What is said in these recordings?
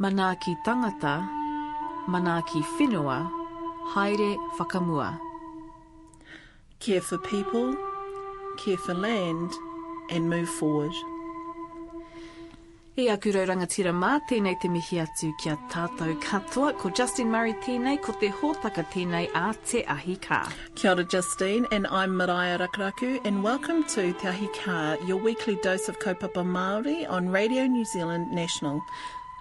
Mana ki tangata, mana ki whenua, haere whakamua. Care for people, care for land, and move forward. E aku rau rangatira mā, tēnei te mihi atu kia tātou katoa, ko Justin Murray tēnei, ko te hōtaka tēnei a te ahi kā. Kia ora Justine, and I'm Mariah Rakaraku, and welcome to Te Ahi Ka, your weekly dose of kaupapa Māori on Radio New Zealand National.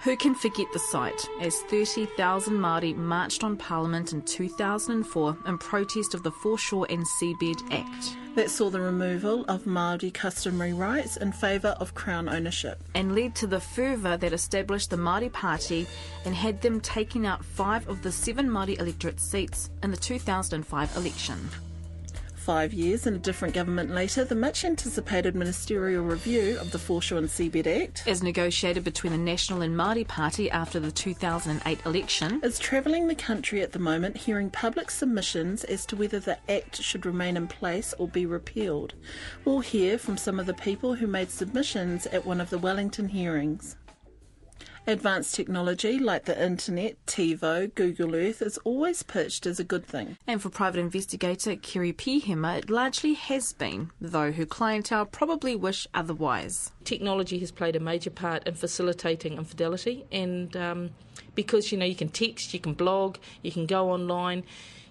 Who can forget the sight as 30,000 Māori marched on Parliament in 2004 in protest of the Foreshore and Seabed Act That saw the removal of Māori customary rights in favour of Crown ownership. and led to the fervour that established the Māori Party and had them taking out five of the seven Māori electorate seats in the 2005 election. Five years and a different government later, the much anticipated ministerial review of the Foreshore and Seabed Act As negotiated between the National and Māori Party after the 2008 election, is travelling the country at the moment hearing public submissions as to whether the Act should remain in place or be repealed. We'll hear from some of the people who made submissions at one of the Wellington hearings. Advanced technology like the internet, TiVo, Google Earth is always pitched as a good thing. and for private investigator Kiri Pihema, it largely has been, though her clientele probably wish otherwise. technology has played a major part in facilitating infidelity and um, because you know you can text you can blog you can go online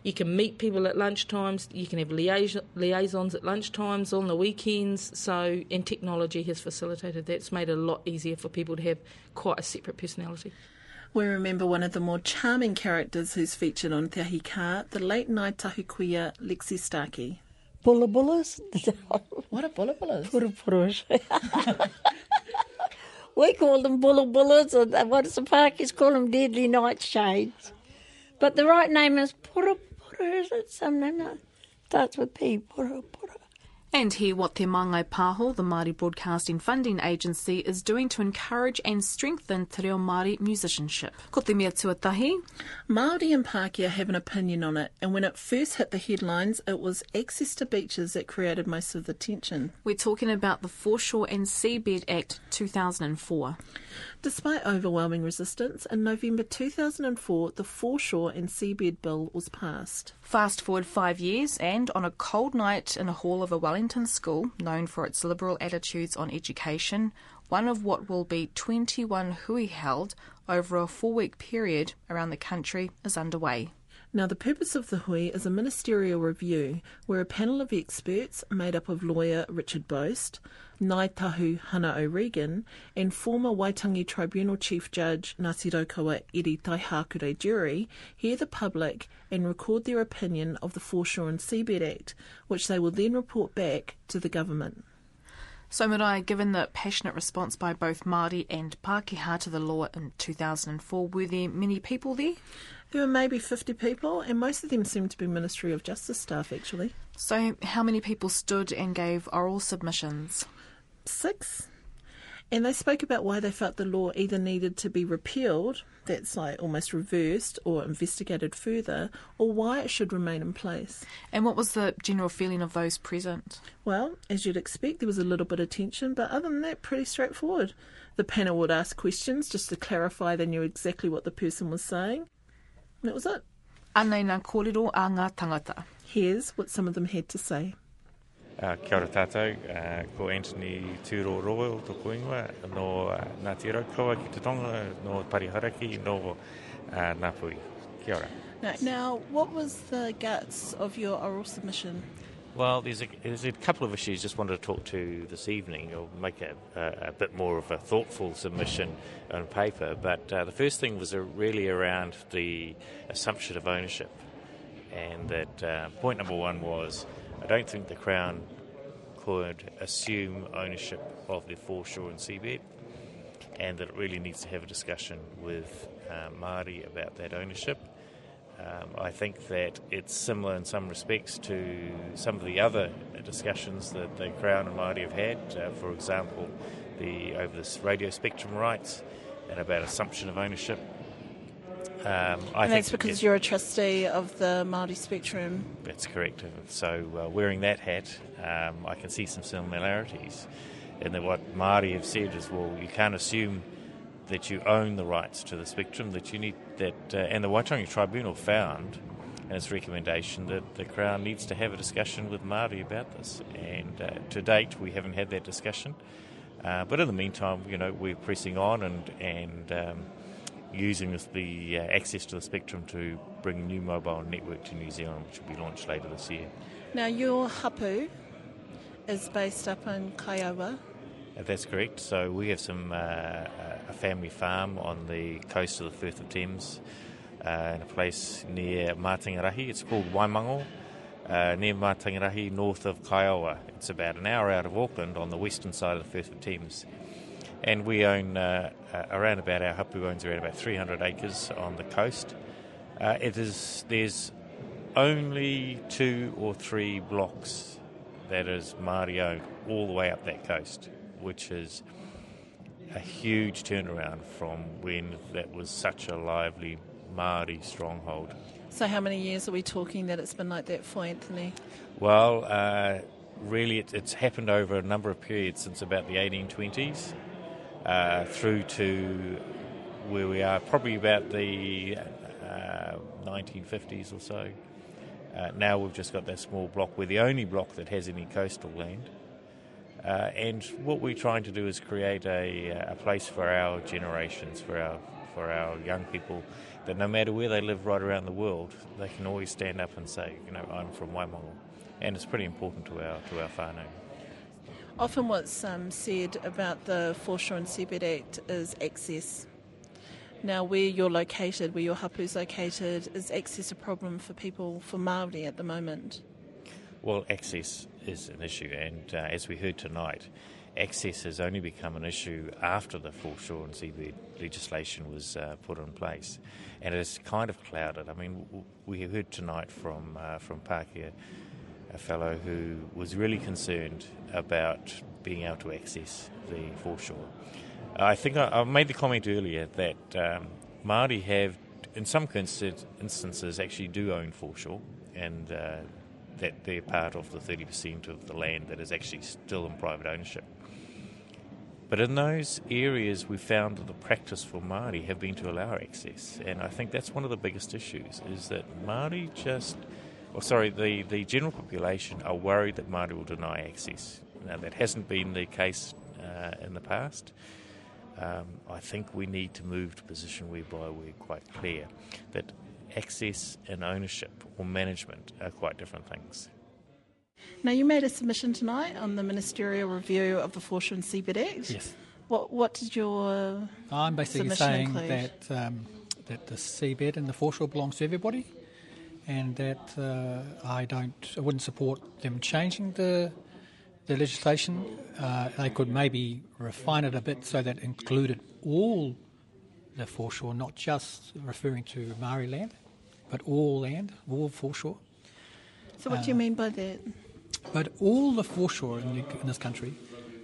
you can meet people at lunchtimes you can have liaison, liaisons at lunchtimes on the weekends so and technology has facilitated that it's made it a lot easier for people to have quite a separate personality We remember one of the more charming characters who's featured on Te Ahi Kaa, the late night tahukuia Lexi Starkey. Bulla bullas? What are bulla bullas. Pura puras. we call them bulla bullas, and what does the Parkies call them? Deadly nightshades. But the right name is pura puras. It's something that starts with P. And hear what Te Māngai Pāho, the Māori Broadcasting Funding Agency, is doing to encourage and strengthen te reo Māori musicianship. Ko te mea tuatahi, Māori and Pākehā have an opinion on it, and when it first hit the headlines, it was access to beaches that created most of the tension. we're talking about the Foreshore and Seabed Act 2004. Despite overwhelming resistance, in November 2004, the Foreshore and Seabed Bill was passed. Fast forward five years, and on a cold night in a hall of a Wellington school, known for its liberal attitudes on education, one of what will be 21 hui held over a four week period around the country is underway. Now, the purpose of the hui is a ministerial review where a panel of experts made up of lawyer Richard Boast, Ngai Tahu Hana O'Regan, and former Waitangi Tribunal Chief Judge Ngāti Eddie Taihakurei Durie hear the public and record their opinion of the Foreshore and Seabed Act, which they will then report back to the government. So, Maraea, given the passionate response by both Māori and Pākehā to the law in 2004, were there many people there? There were maybe 50 people, and most of them seemed to be Ministry of Justice staff, actually. So, how many people stood and gave oral submissions? Six. And they spoke about why they felt the law either needed to be repealed, that's like almost reversed or investigated further, or why it should remain in place. And what was the general feeling of those present? Well, as you'd expect, there was a little bit of tension, but other than that, pretty straightforward. The panel would ask questions just to clarify they knew exactly what the person was saying. That was it. Anei nā kōrero a ngā tangata. Here's what some of them had to say. Uh, kia ora tātou, uh, ko Anthony Tūro Royal tōku ingoa, no uh, Ngāti Raukawa ki te tonga, no Pariharaki, no uh, Ngāpui. Kia ora. Now, now, what was the guts of your oral submission? Well, there's a, there's a couple of issues just wanted to talk to this evening, or make a, a, a bit more of a thoughtful submission on paper. But uh, the first thing was uh, really around the assumption of ownership. And that uh, point number one was I don't think the Crown could assume ownership of the foreshore and seabed, and that it really needs to have a discussion with uh, Māori about that ownership. Um, I think that it's similar in some respects to some of the other discussions that the Crown and Māori have had. Uh, for example, the over this radio spectrum rights and about assumption of ownership. Um, I and think that's because it- you're a trustee of the Māori Spectrum. That's correct. So, uh, wearing that hat, um, I can see some similarities. And that what Māori have said is, well, you can't assume that you own the rights to the spectrum, that you need that, uh, and the Waitangi Tribunal found in its recommendation that the Crown needs to have a discussion with Māori about this. And uh, to date, we haven't had that discussion. Uh, but in the meantime, you know, we're pressing on and and um, using this, the uh, access to the spectrum to bring a new mobile network to New Zealand, which will be launched later this year. Now, your hapu is based up in Kaiaua. Uh, That's correct. So we have some uh, a family farm on the coast of the Firth of Thames, uh, in a place near Matingarahi. It's called Waimango, uh, near Matingarahi, north of Kaiaua. It's about an hour out of Auckland on the western side of the Firth of Thames. And we own uh, uh, around about our hapu owns around about 300 acres on the coast. Uh, it is there's only two or three blocks that is Māori owned all the way up that coast, which is a huge turnaround from when that was such a lively Māori stronghold. So, how many years are we talking that it's been like that for Anthony? Well, uh, really, it, it's happened over a number of periods since about the 1820s uh, through to where we are, probably about the uh, 1950s or so. Uh, now we've just got that small block. We're the only block that has any coastal land. Uh, and what we're trying to do is create a, a place for our generations, for our for our young people, that no matter where they live right around the world, they can always stand up and say, you know, I'm from Waimango, and it's pretty important to our to our whānau. Often, what's um, said about the Foreshore and Seabed Act is access. Now, where you're located, where your hapu's located, is access a problem for people, for Māori at the moment? Well, access is an issue, and uh, as we heard tonight, access has only become an issue after the foreshore and seabed legislation was uh, put in place, and it's kind of clouded. I mean, we heard tonight from uh, from Pākehā, a fellow who was really concerned about being able to access the foreshore. I think I, I made the comment earlier that um, Māori have, in some instances, actually do own foreshore, and uh, that they're part of the 30% of the land that is actually still in private ownership. But in those areas, we found that the practice for Māori have been to allow access, and I think that's one of the biggest issues is that Māori just, or sorry, the, the general population are worried that Māori will deny access. Now, that hasn't been the case uh, in the past. Um, I think we need to move to a position whereby we're quite clear that access and ownership or management are quite different things. Now, you made a submission tonight on the ministerial review of the Foreshore and Seabed Act. Yes. What, what did your I'm basically submission saying include? that um, that the seabed and the foreshore belongs to everybody, and that uh, I don't, I wouldn't support them changing the the legislation. Uh, they could maybe refine it a bit so that included all the foreshore, not just referring to Maori land, but all land, all foreshore. So, what do you mean by that? But all the foreshore in, the, in this country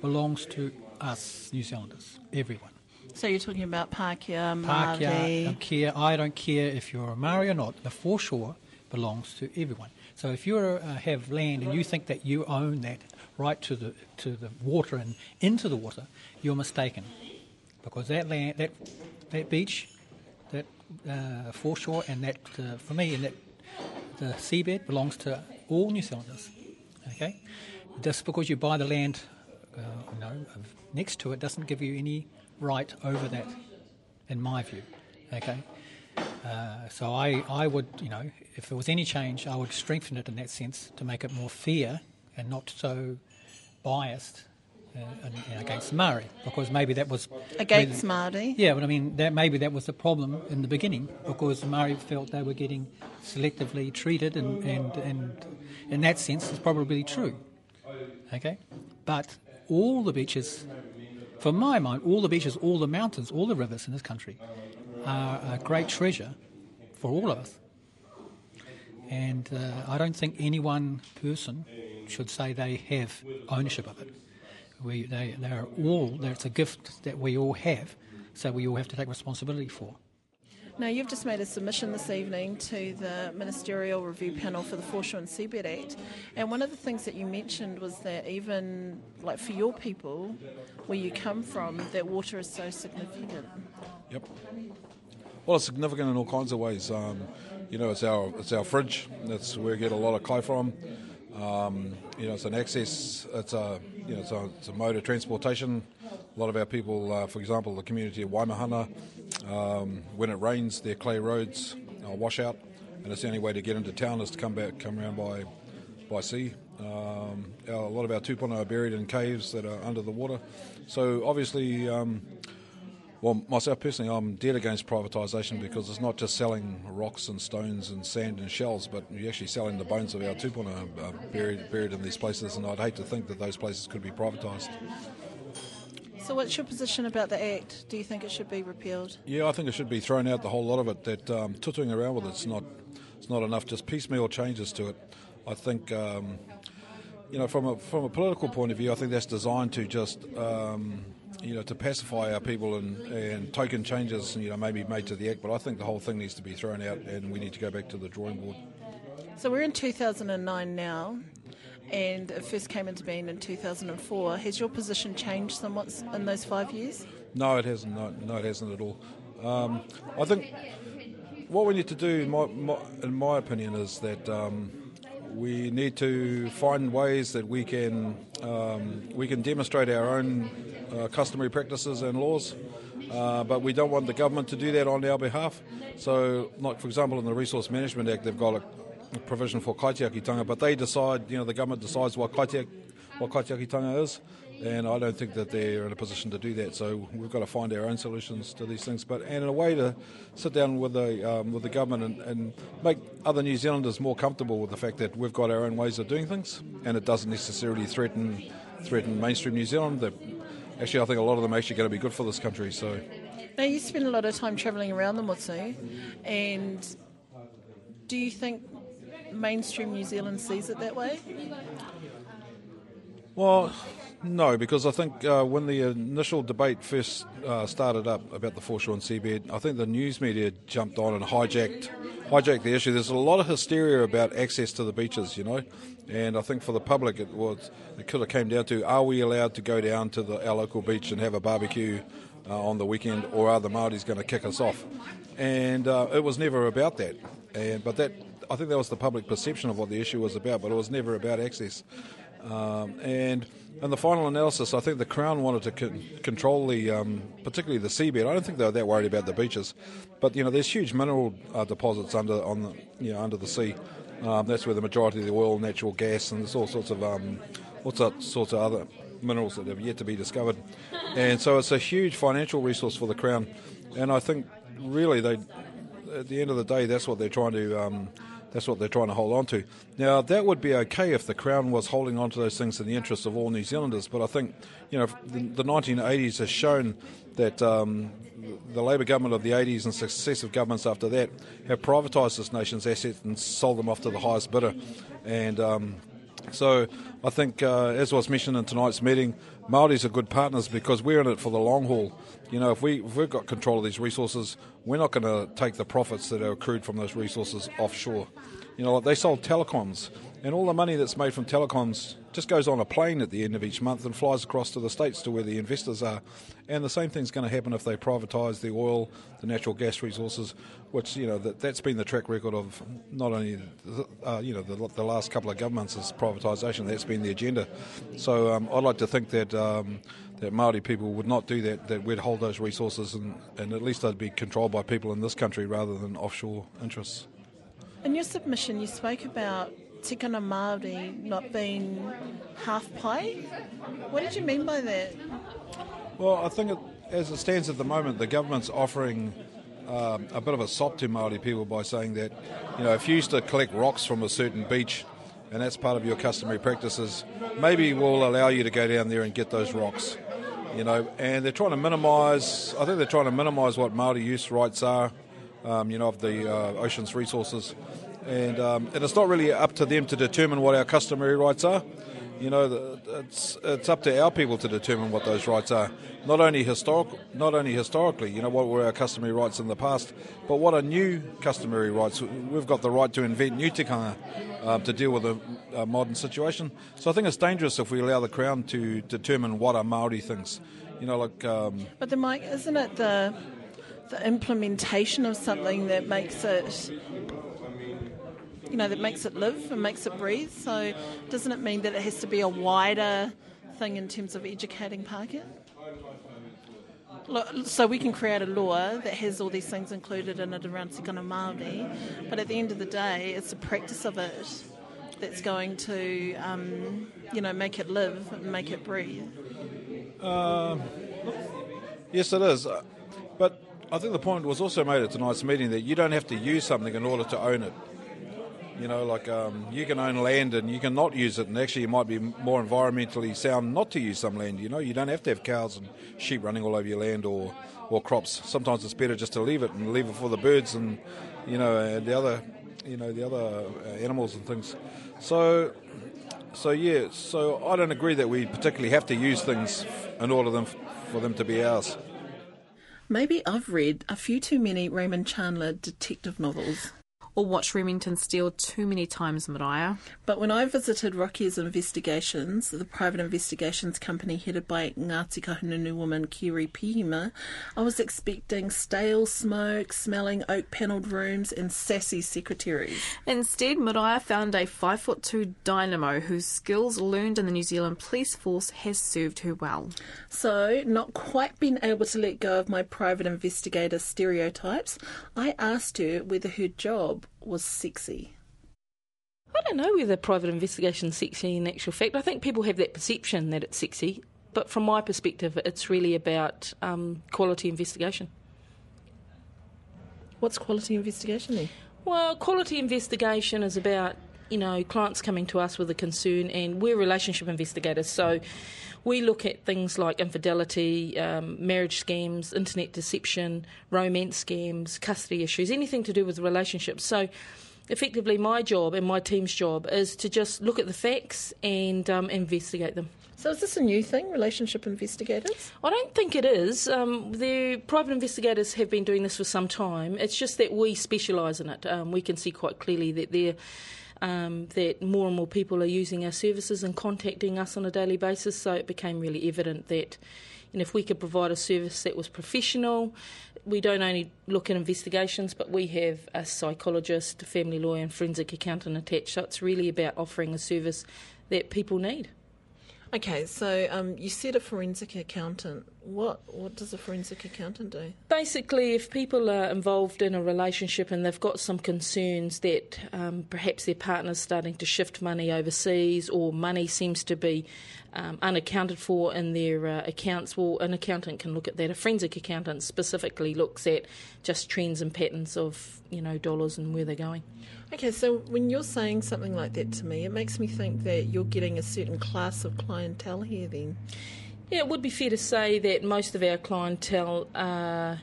belongs to us New Zealanders, everyone. So, you're talking about Pākehā, Pākehā, Māori. don't care. I don't care if you're a Maori or not. The foreshore belongs to everyone. So if you uh, have land and you think that you own that right to the to the water and into the water, you're mistaken, because that land, that that beach, that uh, foreshore, and that uh, for me, and that the seabed belongs to all New Zealanders. Okay, just because you buy the land, uh, you know, next to it doesn't give you any right over that, in my view. Okay. Uh, so I, I would, you know, if there was any change, I would strengthen it in that sense to make it more fair and not so biased and, and against Maori, because maybe that was Against Māori? Yeah, but I mean, that maybe that was the problem in the beginning because the Maori felt they were getting selectively treated, and, and, and in that sense, it's probably true. Okay, but all the beaches, for my mind, all the beaches, all the mountains, all the rivers in this country are a great treasure for all of us. And uh, I don't think any one person should say they have ownership of it. We, they, they are all, it's a gift that we all have, so we all have to take responsibility for. Now, you've just made a submission this evening to the Ministerial Review Panel for the Foreshore and Seabed Act, and one of the things that you mentioned was that even like for your people, where you come from, that water is so significant. Yep. Well, it's significant in all kinds of ways. Um, you know, it's our it's our fridge. That's where we get a lot of clay from. Um, you know, it's an access. It's a you know, it's a, it's a mode of transportation. A lot of our people, uh, for example, the community of Waimahana, um, when it rains, their clay roads wash out, and it's the only way to get into town is to come back, come around by by sea. Um, our, a lot of our tupuna are buried in caves that are under the water. So obviously, um, well, myself personally, I'm dead against privatisation because it's not just selling rocks and stones and sand and shells, but you're actually selling the bones of our tupuna buried, buried in these places, and I'd hate to think that those places could be privatised. So, what's your position about the Act? Do you think it should be repealed? Yeah, I think it should be thrown out, the whole lot of it. That um, around with it's not, it's not enough, just piecemeal changes to it. I think, um, you know, from a, from a political point of view, I think that's designed to just. Um, you know, to pacify our people and, and token changes, you know, maybe made to the act, but I think the whole thing needs to be thrown out and we need to go back to the drawing board. So we're in 2009 now and it first came into being in 2004. Has your position changed somewhat in those five years? No, it hasn't. No, no it hasn't at all. Um, I think what we need to do, in my, my, in my opinion, is that um, we need to find ways that we can um, we can demonstrate our own uh, customary practices and laws. Uh, but we don't want the government to do that on our behalf. So, like for example, in the Resource Management Act, they've got a provision for kaitiakitanga, but they decide, you know, the government decides what kaitiak, what kaitiakitanga is, and I don't think that they're in a position to do that. So we've got to find our own solutions to these things. But and in a way to sit down with the um, with the government and, and make other New Zealanders more comfortable with the fact that we've got our own ways of doing things, and it doesn't necessarily threaten threaten mainstream New Zealand. That actually, I think a lot of them are actually going to be good for this country. So. Now you spend a lot of time travelling around the Motu, and do you think mainstream New Zealand sees it that way? Well, no, because I think uh, when the initial debate first uh, started up about the foreshore and seabed, I think the news media jumped on and hijacked hijacked the issue. There's a lot of hysteria about access to the beaches, you know, and I think for the public it was it could have came down to are we allowed to go down to the, our local beach and have a barbecue uh, on the weekend, or are the Maoris going to kick us off? And uh, it was never about that. And but that I think that was the public perception of what the issue was about, but it was never about access. Um, and in the final analysis, I think the Crown wanted to con- control the, um, particularly the seabed. I don't think they were that worried about the beaches, but you know, there's huge mineral uh, deposits under on the, you know, under the sea. Um, that's where the majority of the oil, natural gas, and there's all sorts of um, all sorts of other minerals that have yet to be discovered. And so it's a huge financial resource for the Crown. And I think really they, at the end of the day, that's what they're trying to um, that's what they're trying to hold on to. Now, that would be okay if the Crown was holding on to those things in the interests of all New Zealanders, but I think, you know, the, the 1980s has shown that um, the Labour government of the 80s and successive governments after that have privatised this nation's assets and sold them off to the highest bidder. And um, so I think, uh, as was mentioned in tonight's meeting, Maoris are good partners because we're in it for the long haul. You know, if we if we've got control of these resources, we're not going to take the profits that are accrued from those resources offshore. You know, they sold telecoms, and all the money that's made from telecoms just goes on a plane at the end of each month and flies across to the states to where the investors are. And the same thing's going to happen if they privatise the oil, the natural gas resources, which you know that that's been the track record of not only uh, you know the, the, last couple of governments is privatisation. That's been the agenda. So um, I'd like to think that. Um, that Maori people would not do that. That we'd hold those resources, and, and at least they'd be controlled by people in this country rather than offshore interests. In your submission, you spoke about tikanga Māori not being half pai. What did you mean by that? Well, I think it, as it stands at the moment, the government's offering um, a bit of a sop to Māori people by saying that, you know, if you used to collect rocks from a certain beach and that's part of your customary practices, maybe we'll allow you to go down there and get those rocks. You know, and they're trying to minimise. I think they're trying to minimise what Maori use rights are. Um, you know, of the uh, ocean's resources, and um, and it's not really up to them to determine what our customary rights are. You know, it's it's up to our people to determine what those rights are. Not only historical, not only historically, you know, what were our customary rights in the past, but what are new customary rights? We've got the right to invent new tikanga um, to deal with a, a, modern situation. So I think it's dangerous if we allow the Crown to determine what are Maori things. You know, like. Um, but then, Mike, isn't it the the implementation of something that makes it you know, that makes it live and makes it breathe. So doesn't it mean that it has to be a wider thing in terms of educating Pākehā? So we can create a law that has all these things included in it around tikanga Māori, but at the end of the day, it's the practice of it that's going to, um, you know, make it live and make it breathe. Uh, yes, it is. Uh, but I think the point was also made at tonight's meeting that you don't have to use something in order to own it. You know, like um, you can own land and you can not use it, and actually, it might be more environmentally sound not to use some land. You know, you don't have to have cows and sheep running all over your land or, or crops. Sometimes it's better just to leave it and leave it for the birds and you know uh, the other you know the other uh, animals and things. So, so yeah, so I don't agree that we particularly have to use things in order them for them to be ours. Maybe I've read a few too many Raymond Chandler detective novels or watch Remington Steele too many times, Maraea. But when I visited Rocky's Investigations, the private investigations company headed by Ngāti Kahungunu woman Kiri Pihema, I was expecting stale smoke, smelling oak panelled rooms, and sassy secretaries. Instead, Maraea found a five foot two dynamo whose skills learned in the New Zealand Police Force has served her well. So, not quite being able to let go of my private investigator stereotypes, I asked her whether her job was sexy? I don't know whether private investigation is sexy in actual fact. I think people have that perception that it's sexy, but from my perspective, it's really about um, quality investigation. What's quality investigation then? Well, quality investigation is about you know clients coming to us with a concern, and we're relationship investigators, so we look at things like infidelity, um, marriage scams, internet deception, romance scams, custody issues, anything to do with relationships. So, effectively, my job and my team's job is to just look at the facts and um, investigate them. So is this a new thing, relationship investigators? I don't think it is. Um, the private investigators have been doing this for some time. It's just that we specialise in it. Um, we can see quite clearly that they're um, that more and more people are using our services and contacting us on a daily basis. So it became really evident that know, if we could provide a service that was professional, we don't only look at investigations, but we have a psychologist, a family lawyer, and forensic accountant attached. So it's really about offering a service that people need. Okay, so um, you said a forensic accountant. What what does a forensic accountant do? Basically, if people are involved in a relationship and they've got some concerns that um, perhaps their partner's starting to shift money overseas or money seems to be um, unaccounted for in their uh, accounts, well, an accountant can look at that. A forensic accountant specifically looks at just trends and patterns of you know dollars and where they're going. Okay, so when you're saying something like that to me, it makes me think that you're getting a certain class of clientele here then. Yeah, it would be fair to say that most of our clientele are,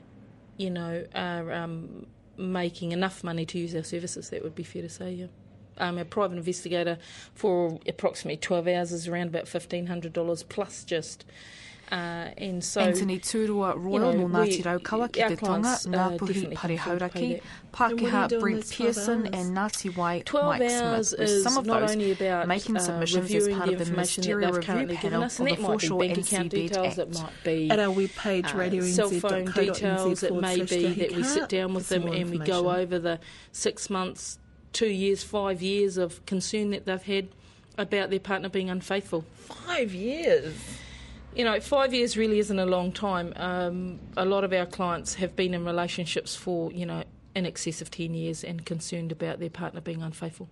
you know, are um, making enough money to use our services. That would be fair to say, yeah. Um, a private investigator for approximately 12 hours is around about $1,500 plus just uh, and so, Anthony Turua Royal you know, no Ngāti Raukawa ki te tonga, Ngā Puhi Parehauraki, Pākehā Brent Pearson and Ngāti White Mike Smith, with some of those about, making uh, submissions as part of the Ministerial Review Panel for the Foreshore and Seabed Act. It might be At our webpage, uh, radio cell phone details, it may be that we sit down with them and we go over the six months, two years, five years of concern that they've had about their partner being unfaithful. Five years? You know, five years really isn't a long time. Um, a lot of our clients have been in relationships for, you know, in excess of 10 years and concerned about their partner being unfaithful.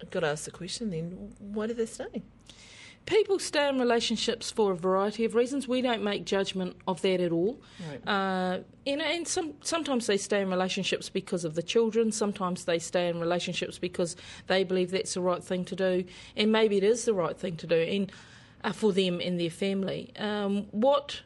I've got to ask the question then why do they stay? People stay in relationships for a variety of reasons. We don't make judgment of that at all. Right. Uh, know, and some, sometimes they stay in relationships because of the children. Sometimes they stay in relationships because they believe that's the right thing to do, and maybe it is the right thing to do. And uh, for them and their family. Um, what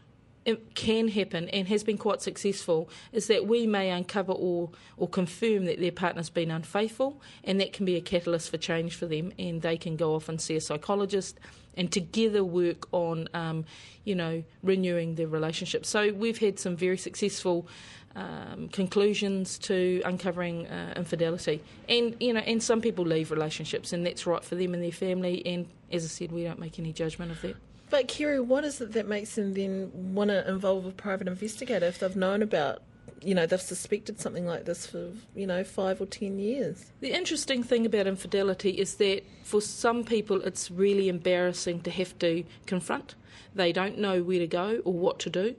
can happen and has been quite successful is that we may uncover or, or confirm that their partner's been unfaithful, and that can be a catalyst for change for them, and they can go off and see a psychologist and together work on, um, you know, renewing their relationship. So we've had some very successful um, conclusions to uncovering uh, infidelity, and you know, and some people leave relationships, and that's right for them and their family. And as I said, we don't make any judgment of that. But Kerry, what is it that makes them then want to involve a private investigator if they've known about, you know, they've suspected something like this for, you know, five or ten years? The interesting thing about infidelity is that for some people it's really embarrassing to have to confront. They don't know where to go or what to do.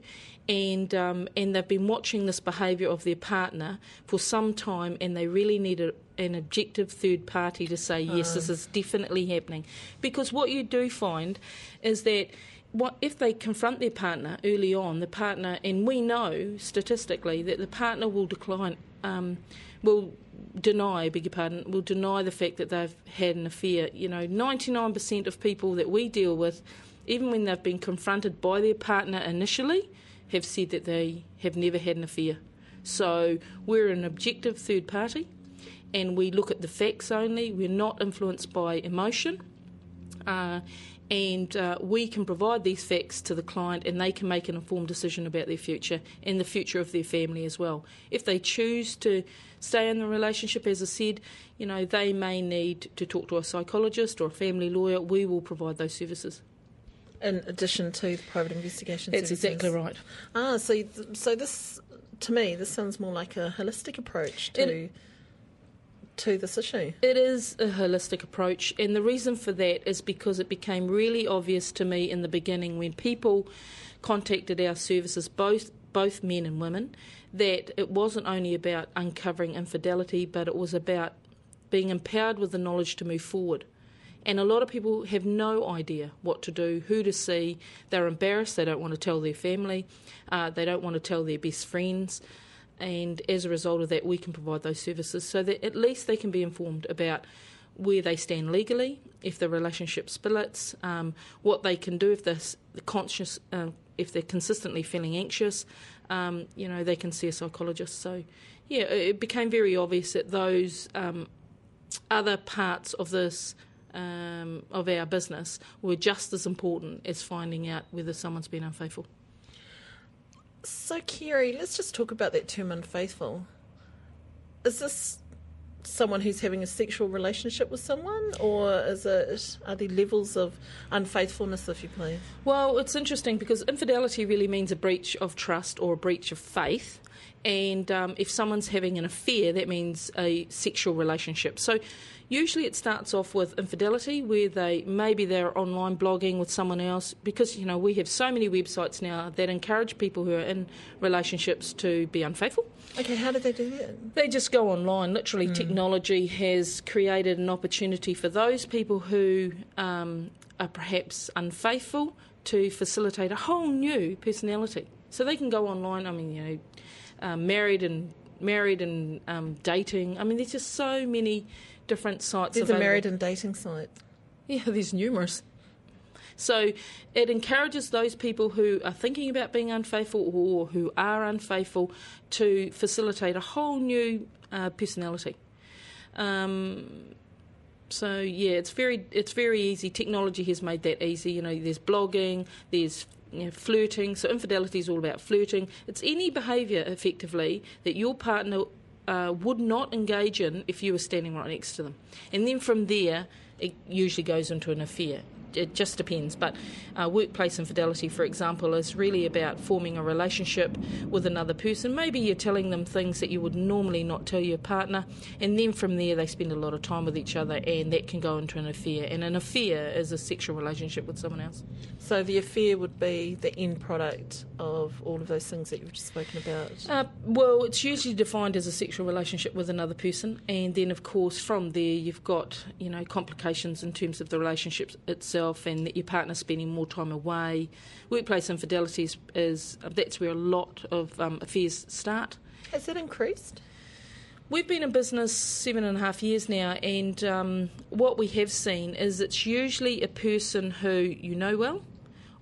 And um, and they've been watching this behaviour of their partner for some time, and they really need a, an objective third party to say yes, this is definitely happening. Because what you do find is that what if they confront their partner early on, the partner, and we know statistically that the partner will decline, um, will deny, beg your pardon, will deny the fact that they've had an affair. You know, 99% of people that we deal with, even when they've been confronted by their partner initially, have said that they have never had an affair. So we're an objective third party and we look at the facts only. We're not influenced by emotion. Uh, and uh, we can provide these facts to the client and they can make an informed decision about their future and the future of their family as well. If they choose to stay in the relationship, as I said, you know, they may need to talk to a psychologist or a family lawyer. We will provide those services. In addition to the private investigation That's services? exactly right. Ah, so so this to me this sounds more like a holistic approach to It- to this issue. It is a holistic approach, and the reason for that is because it became really obvious to me in the beginning when people contacted our services, both both men and women, that it wasn't only about uncovering infidelity, but it was about being empowered with the knowledge to move forward. And a lot of people have no idea what to do, who to see. They're embarrassed. They don't want to tell their family. Uh, they don't want to tell their best friends. And as a result of that, we can provide those services so that at least they can be informed about where they stand legally, if the relationship splits, um, what they can do if they're conscious, uh, if they're consistently feeling anxious. Um, you know, they can see a psychologist. So, yeah, it became very obvious that those um, other parts of this um, of our business were just as important as finding out whether someone's been unfaithful. So, Kerry, let's just talk about that term unfaithful. Is this someone who's having a sexual relationship with someone, or is it are there levels of unfaithfulness, if you please? Well, it's interesting because infidelity really means a breach of trust or a breach of faith. And um, if someone's having an affair, that means a sexual relationship. So usually it starts off with infidelity, where they maybe they're online blogging with someone else, because you know we have so many websites now that encourage people who are in relationships to be unfaithful. Okay, how did they do that? They just go online. Literally, technology has created an opportunity for those people who um, are perhaps unfaithful to facilitate a whole new personality. So they can go online. I mean, you know, um, married and married and um, dating. I mean, there's just so many different sites. There's a married and dating site. Yeah, there's numerous. So it encourages those people who are thinking about being unfaithful or who are unfaithful to facilitate a whole new uh, personality. Um, so yeah, it's very it's very easy. Technology has made that easy. You know, there's blogging, there's you know, flirting. So infidelity is all about flirting. It's any behaviour effectively that your partner uh, would not engage in if you were standing right next to them. And then from there, it usually goes into an affair. It just depends. But uh, workplace infidelity, for example, is really about forming a relationship with another person. Maybe you're telling them things that you would normally not tell your partner, and then from there they spend a lot of time with each other, and that can go into an affair. And an affair is a sexual relationship with someone else. So the affair would be the end product of all of those things that you've just spoken about. Uh, well, it's usually defined as a sexual relationship with another person, and then of course from there you've got you know complications in terms of the relationship itself, and that your partner's spending more time away. Workplace infidelity is, is that's where a lot of um, affairs start. Has that increased? We've been in business seven and a half years now, and um, what we have seen is it's usually a person who you know well,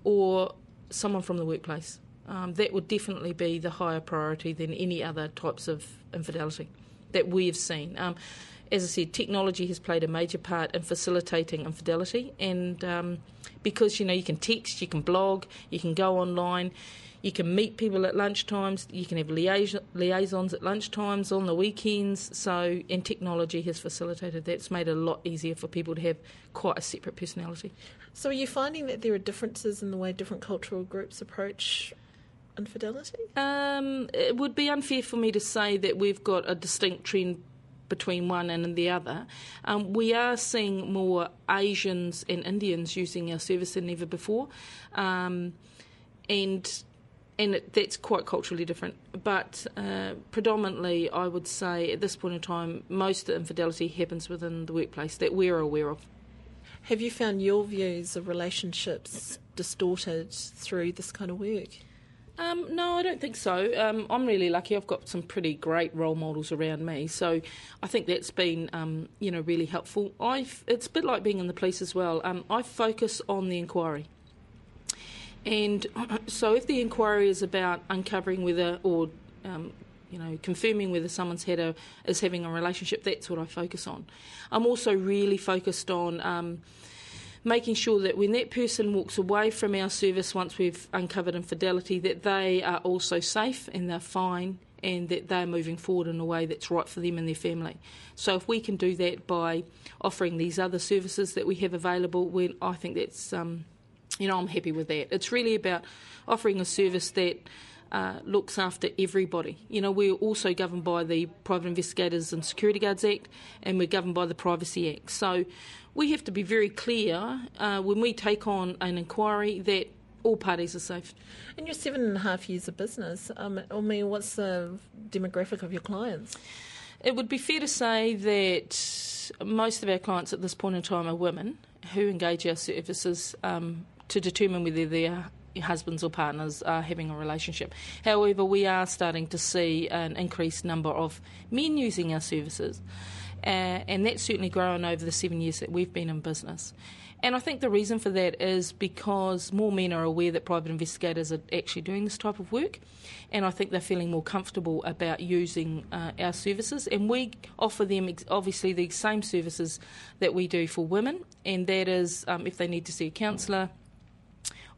or someone from the workplace. um, that would definitely be the higher priority than any other types of infidelity that we have seen. Um, as I said, technology has played a major part in facilitating infidelity, and um, because you know you can text, you can blog, you can go online, you can meet people at lunchtimes, you can have liaison, liaisons at lunchtimes on the weekends. So, and technology has facilitated that. It's made it a lot easier for people to have quite a separate personality. So, are you finding that there are differences in the way different cultural groups approach infidelity? Um, it would be unfair for me to say that we've got a distinct trend between one and the other. Um, we are seeing more Asians and Indians using our service than ever before, um, and and it, that's quite culturally different. But uh, predominantly, I would say at this point in time, most infidelity happens within the workplace that we're aware of. Have you found your views of relationships distorted through this kind of work? Um, no, I don't think so. Um, I'm really lucky. I've got some pretty great role models around me, so I think that's been, um, you know, really helpful. I it's a bit like being in the police as well. Um, I focus on the inquiry, and so if the inquiry is about uncovering whether or um, you know, confirming whether someone's had a is having a relationship. That's what I focus on. I'm also really focused on um, making sure that when that person walks away from our service once we've uncovered infidelity, that they are also safe and they're fine and that they're moving forward in a way that's right for them and their family. So if we can do that by offering these other services that we have available, when I think that's um, you know I'm happy with that. It's really about offering a service that. Uh, looks after everybody. You know, we're also governed by the Private Investigators and Security Guards Act, and we're governed by the Privacy Act. So we have to be very clear uh, when we take on an inquiry that all parties are safe. In your seven and a half years of business, um, I mean, what's the demographic of your clients? It would be fair to say that most of our clients at this point in time are women who engage our services um, to determine whether their husbands or partners are having a relationship. However, we are starting to see an increased number of men using our services. Uh, and that's certainly grown over the seven years that we've been in business. And I think the reason for that is because more men are aware that private investigators are actually doing this type of work, and I think they're feeling more comfortable about using uh, our services. And we offer them ex- obviously the same services that we do for women, and that is um, if they need to see a counsellor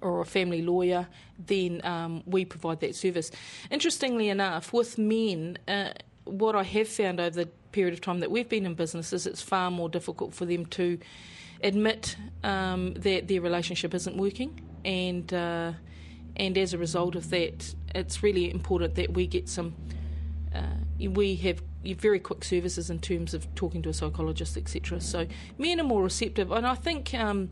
or a family lawyer, then um, we provide that service. Interestingly enough, with men, uh, what I have found over the period of time that we've been in business is it's far more difficult for them to admit um, that their relationship isn't working, and uh, and as a result of that, it's really important that we get some. Uh, we have very quick services in terms of talking to a psychologist, etc. So men are more receptive, and I think. Um,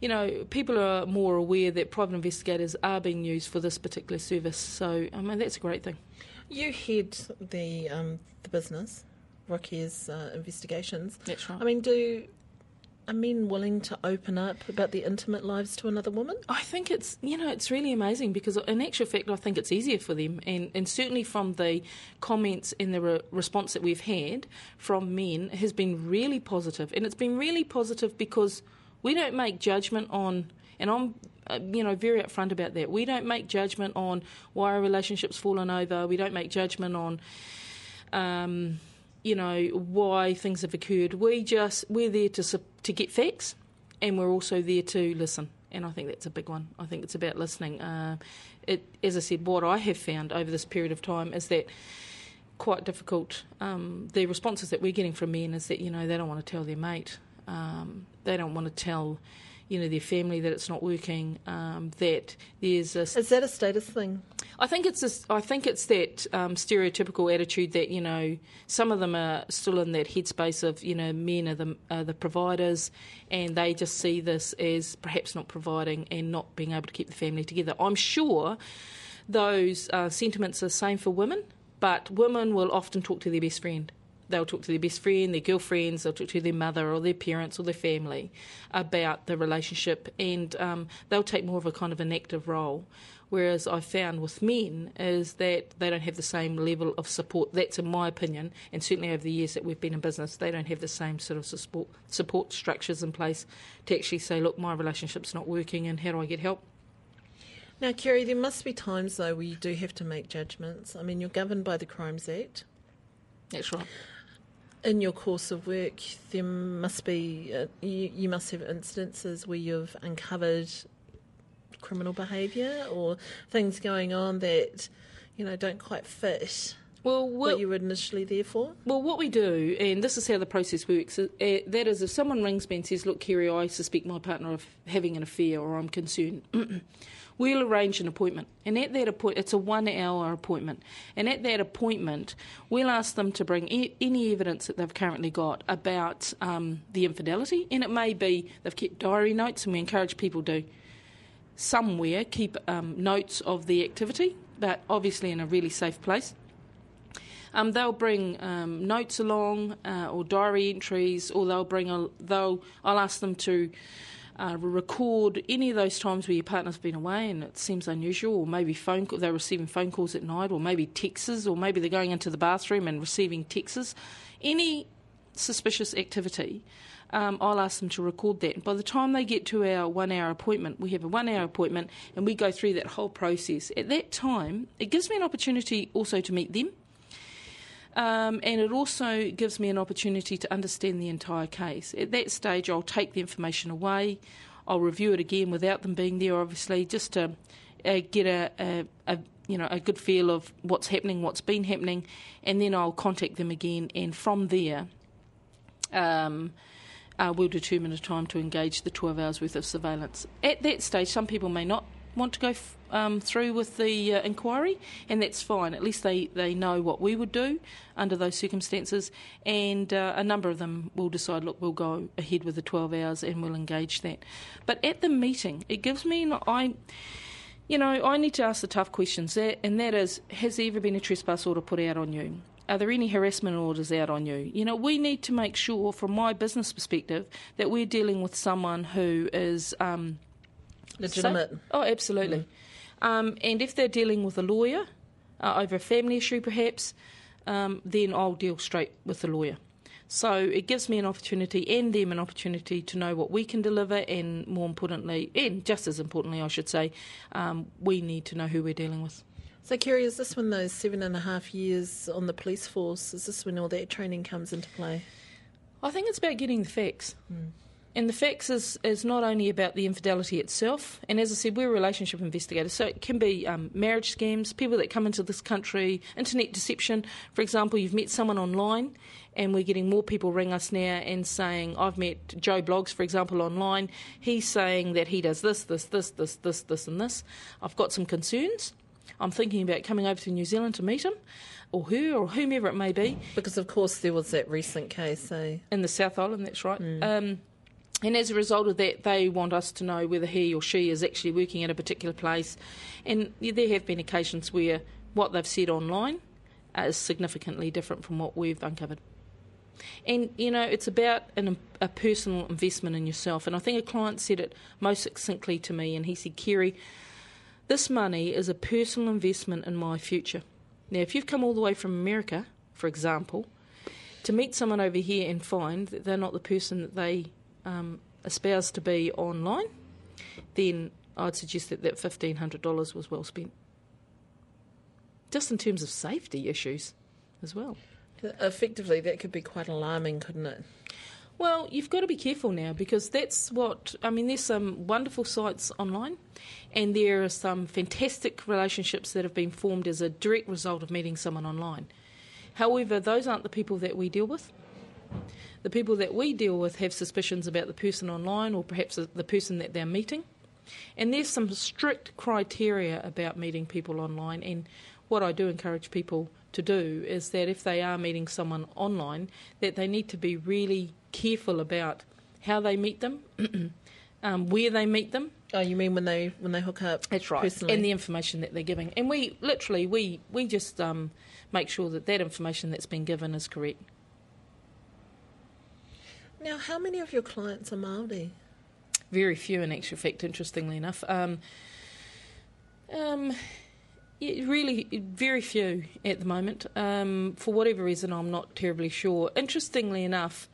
you know, people are more aware that private investigators are being used for this particular service. So, I mean, that's a great thing. You head the um, the business, Rocky's uh, investigations. That's right. I mean, do are men willing to open up about their intimate lives to another woman? I think it's you know it's really amazing because in actual fact I think it's easier for them and, and certainly from the comments and the re- response that we've had from men has been really positive and it's been really positive because we don't make judgment on and I'm uh, you know very upfront about that we don't make judgment on why a relationship's fallen over we don't make judgment on um, you know why things have occurred. We just we're there to to get facts, and we're also there to listen. And I think that's a big one. I think it's about listening. Uh, it, as I said, what I have found over this period of time is that quite difficult. Um, the responses that we're getting from men is that you know they don't want to tell their mate. Um, they don't want to tell you know their family that it's not working. Um, that there's a is that a status thing? I think it's a, I think it's that um, stereotypical attitude that you know some of them are still in that headspace of you know men are the are the providers, and they just see this as perhaps not providing and not being able to keep the family together. I'm sure those uh, sentiments are the same for women, but women will often talk to their best friend they'll talk to their best friend, their girlfriends, they'll talk to their mother or their parents or their family about the relationship, and um, they'll take more of a kind of an active role. Whereas I found with men is that they don't have the same level of support. That's in my opinion, and certainly over the years that we've been in business, they don't have the same sort of support support structures in place to actually say, look, my relationship's not working, and how do I get help? Now, Kerry, there must be times though where you do have to make judgments. I mean, you're governed by the Crimes Act. That's right. In your course of work, there must be uh, you, you must have incidences where you've uncovered criminal behaviour or things going on that you know don't quite fit Well, what what, you were initially there for. well, what we do, and this is how the process works, uh, that is if someone rings me and says, Look, Kerry, I suspect my partner of having an affair or I'm concerned, we'll arrange an appointment. And at that appointment, it's a one hour appointment. And at that appointment, we'll ask them to bring e- any evidence that they've currently got about um, the infidelity. And it may be they've kept diary notes, and we encourage people to somewhere keep um, notes of the activity, but obviously in a really safe place. Um, they'll bring um, notes along uh, or diary entries, or they'll bring a, they'll I'll ask them to uh, record any of those times where your partner's been away and it seems unusual, or maybe phone call, they're receiving phone calls at night, or maybe texts, or maybe they're going into the bathroom and receiving texts. Any suspicious activity, um, I'll ask them to record that. By the time they get to our one hour appointment, we have a one hour appointment and we go through that whole process. At that time, it gives me an opportunity also to meet them. Um, and it also gives me an opportunity to understand the entire case. At that stage, I'll take the information away, I'll review it again without them being there, obviously, just to uh, get a, a, a you know a good feel of what's happening, what's been happening, and then I'll contact them again, and from there. Um, uh, we'll determine a time to engage the 12 hours worth of surveillance. At that stage, some people may not want to go f- um, through with the uh, inquiry, and that's fine. At least they, they know what we would do under those circumstances, and uh, a number of them will decide, look, we'll go ahead with the 12 hours and we'll engage that. But at the meeting, it gives me an I. You know, I need to ask the tough questions, and that is, has there ever been a trespass order put out on you? Are there any harassment orders out on you? You know, we need to make sure, from my business perspective, that we're dealing with someone who is um, Legitimate. Oh, absolutely. Um, and if they're dealing with a lawyer uh, over a family issue, perhaps, um, then I'll deal straight with the lawyer. So it gives me an opportunity and them an opportunity to know what we can deliver, and more importantly, and just as importantly, I should say, um, we need to know who we're dealing with. So, Kiri, is this when those seven and a half years on the police force, is this when all that training comes into play? I think it's about getting the facts. And the facts is, is not only about the infidelity itself, and as I said, we're relationship investigators, so it can be um, marriage scams, people that come into this country, internet deception. For example, you've met someone online, and we're getting more people ring us now and saying, I've met Joe Blogs, for example, online. He's saying that he does this, this, this, this, this, this, and this. I've got some concerns. I'm thinking about coming over to New Zealand to meet him, or her, or whomever it may be Because, of course, there was that recent case, eh? in the South Island, that's right. Um, and as a result of that, they want us to know whether he or she is actually working at a particular place. And there have been occasions where what they've said online uh, is significantly different from what we've uncovered. And, you know, it's about an, a personal investment in yourself. And I think a client said it most succinctly to me, and he said, Kiri, this money is a personal investment in my future. Now, if you've come all the way from America, for example, to meet someone over here and find that they're not the person that they um, espouse to be online, then I'd suggest that that $1,500 was well spent. Just in terms of safety issues as well. Effectively, that could be quite alarming, couldn't it? Well, you've got to be careful now because that's what I mean. There's some wonderful sites online, and there are some fantastic relationships that have been formed as a direct result of meeting someone online. However, those aren't the people that we deal with. The people that we deal with have suspicions about the person online or perhaps the person that they're meeting. And there's some strict criteria about meeting people online. And what I do encourage people to do is that if they are meeting someone online, that they need to be really careful about how they meet them, um, where they meet them. Oh, you mean when they when they hook up? That's right, Personally? and the information that they're giving. And we literally we we just um, make sure that that information that's been given is correct. Now, how many of your clients are Maori? Very few, in actual fact, interestingly enough. Um, um, yeah, really, very few at the moment. Um, for whatever reason, I'm not terribly sure. Interestingly enough,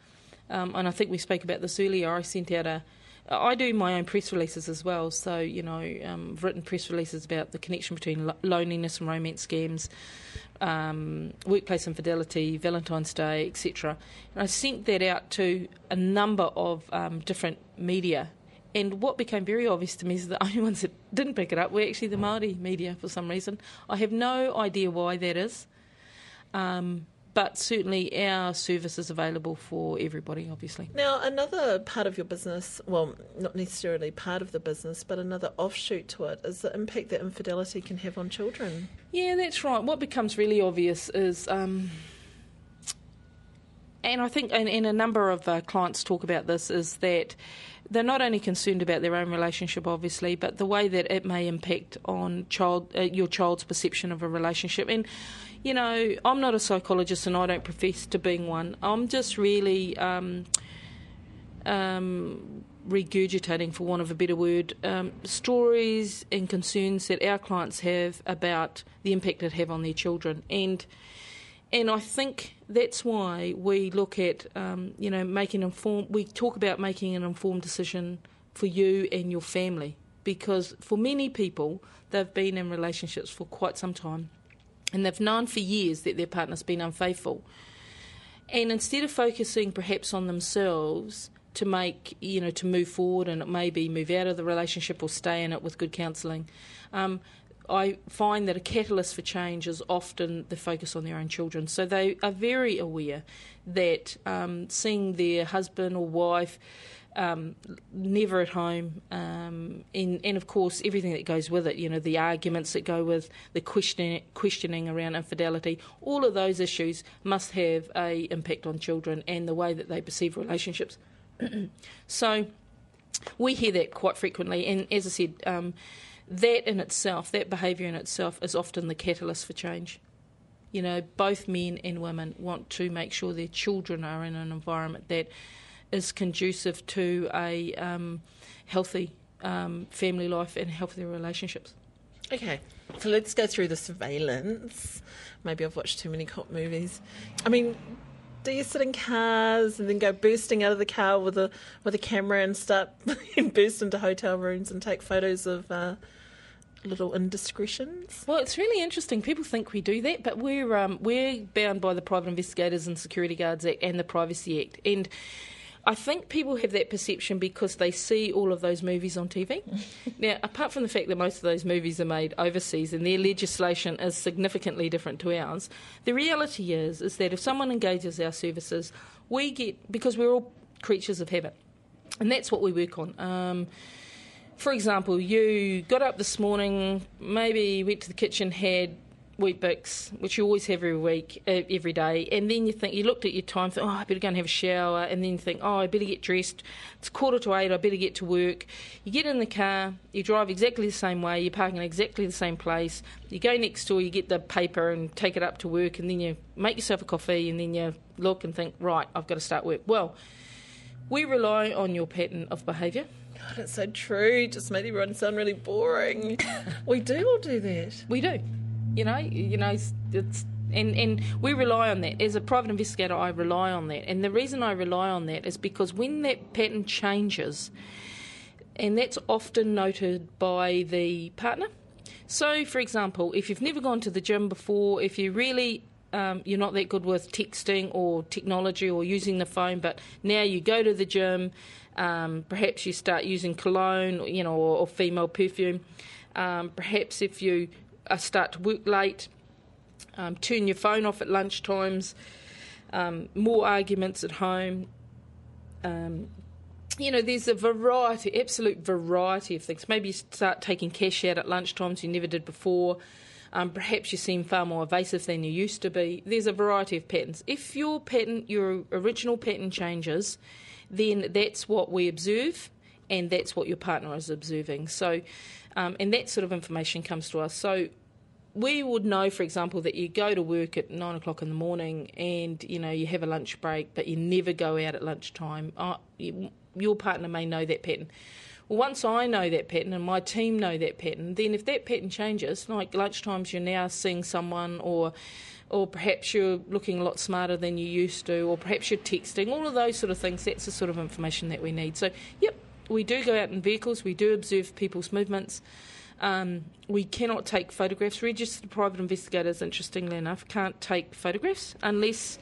um, and I think we spoke about this earlier, I sent out a, I do my own press releases as well. So, you know, um, I've written press releases about the connection between lo- loneliness and romance scams, um, workplace infidelity, Valentine's Day, etc. And I sent that out to a number of um, different media. And what became very obvious to me is the only ones that didn't pick it up were actually the Māori media for some reason. I have no idea why that is. Um, but certainly our service is available for everybody, obviously. Now, another part of your business, well, not necessarily part of the business, but another offshoot to it is the impact that infidelity can have on children. Yeah, that's right. What becomes really obvious is, um, and I think, and, and a number of uh, clients talk about this, is that they're not only concerned about their own relationship, obviously, but the way that it may impact on child, uh, your child's perception of a relationship. And you know, I'm not a psychologist and I don't profess to being one. I'm just really um, um, regurgitating, for want of a better word, um, stories and concerns that our clients have about the impact it have on their children. And and I think that's why we look at, um, you know, making informed. We talk about making an informed decision for you and your family because for many people, they've been in relationships for quite some time and they've known for years that their partner's been unfaithful. And instead of focusing perhaps on themselves to make, you know, to move forward and maybe move out of the relationship or stay in it with good counselling, um, I find that a catalyst for change is often the focus on their own children. So they are very aware that um, seeing their husband or wife um, never at home, um, and, and of course everything that goes with it. You know, the arguments that go with the questioning, questioning around infidelity. All of those issues must have a impact on children and the way that they perceive relationships. so we hear that quite frequently, and as I said. Um, that in itself, that behaviour in itself, is often the catalyst for change. You know, both men and women want to make sure their children are in an environment that is conducive to a um, healthy um, family life and healthy relationships. Okay, so let's go through the surveillance. Maybe I've watched too many cop movies. I mean, do you sit in cars and then go bursting out of the car with a with a camera and start and burst into hotel rooms and take photos of uh, little indiscretions? Well, it's really interesting. People think we do that, but we're um, we're bound by the Private Investigators and Security Guards Act and the Privacy Act, and I think people have that perception because they see all of those movies on TV. now, apart from the fact that most of those movies are made overseas and their legislation is significantly different to ours, the reality is is that if someone engages our services, we get because we're all creatures of habit, and that's what we work on. Um, for example, you got up this morning, maybe went to the kitchen, had Weet-Bix, which you always have every week, uh, every day, and then you think you looked at your time, think, oh, I better go and have a shower, and then you think, oh, I better get dressed. It's quarter to eight, I better get to work. You get in the car, you drive exactly the same way, you park in exactly the same place. You go next door, you get the paper and take it up to work, and then you make yourself a coffee, and then you look and think, right, I've got to start work. Well, we rely on your pattern of behaviour. God, it's so true. Just made everyone sound really boring. we do all do that. We do. You know, you know, it's and and we rely on that as a private investigator. I rely on that, and the reason I rely on that is because when that pattern changes, and that's often noted by the partner. So, for example, if you've never gone to the gym before, if you really um, you're not that good with texting or technology or using the phone, but now you go to the gym, um, perhaps you start using cologne, you know, or, or female perfume. Um, perhaps if you start to work late, um, turn your phone off at lunch times, um, more arguments at home. Um, you know, there's a variety, absolute variety of things. Maybe you start taking cash out at lunch times you never did before. Um, perhaps you seem far more evasive than you used to be. There's a variety of patterns. If your pattern, your original pattern changes, then that's what we observe, and that's what your partner is observing. So, um, and that sort of information comes to us. So we would know, for example, that you go to work at nine o'clock in the morning and you know you have a lunch break, but you never go out at lunchtime. Uh, you, your partner may know that pattern. Well, once I know that pattern and my team know that pattern, then if that pattern changes, like lunchtimes, you're now seeing someone or or perhaps you're looking a lot smarter than you used to, or perhaps you're texting, all of those sort of things, that's the sort of information that we need. So, yep, we do go out in vehicles, we do observe people's movements. Um, we cannot take photographs. Registered private investigators, interestingly enough, can't take photographs unless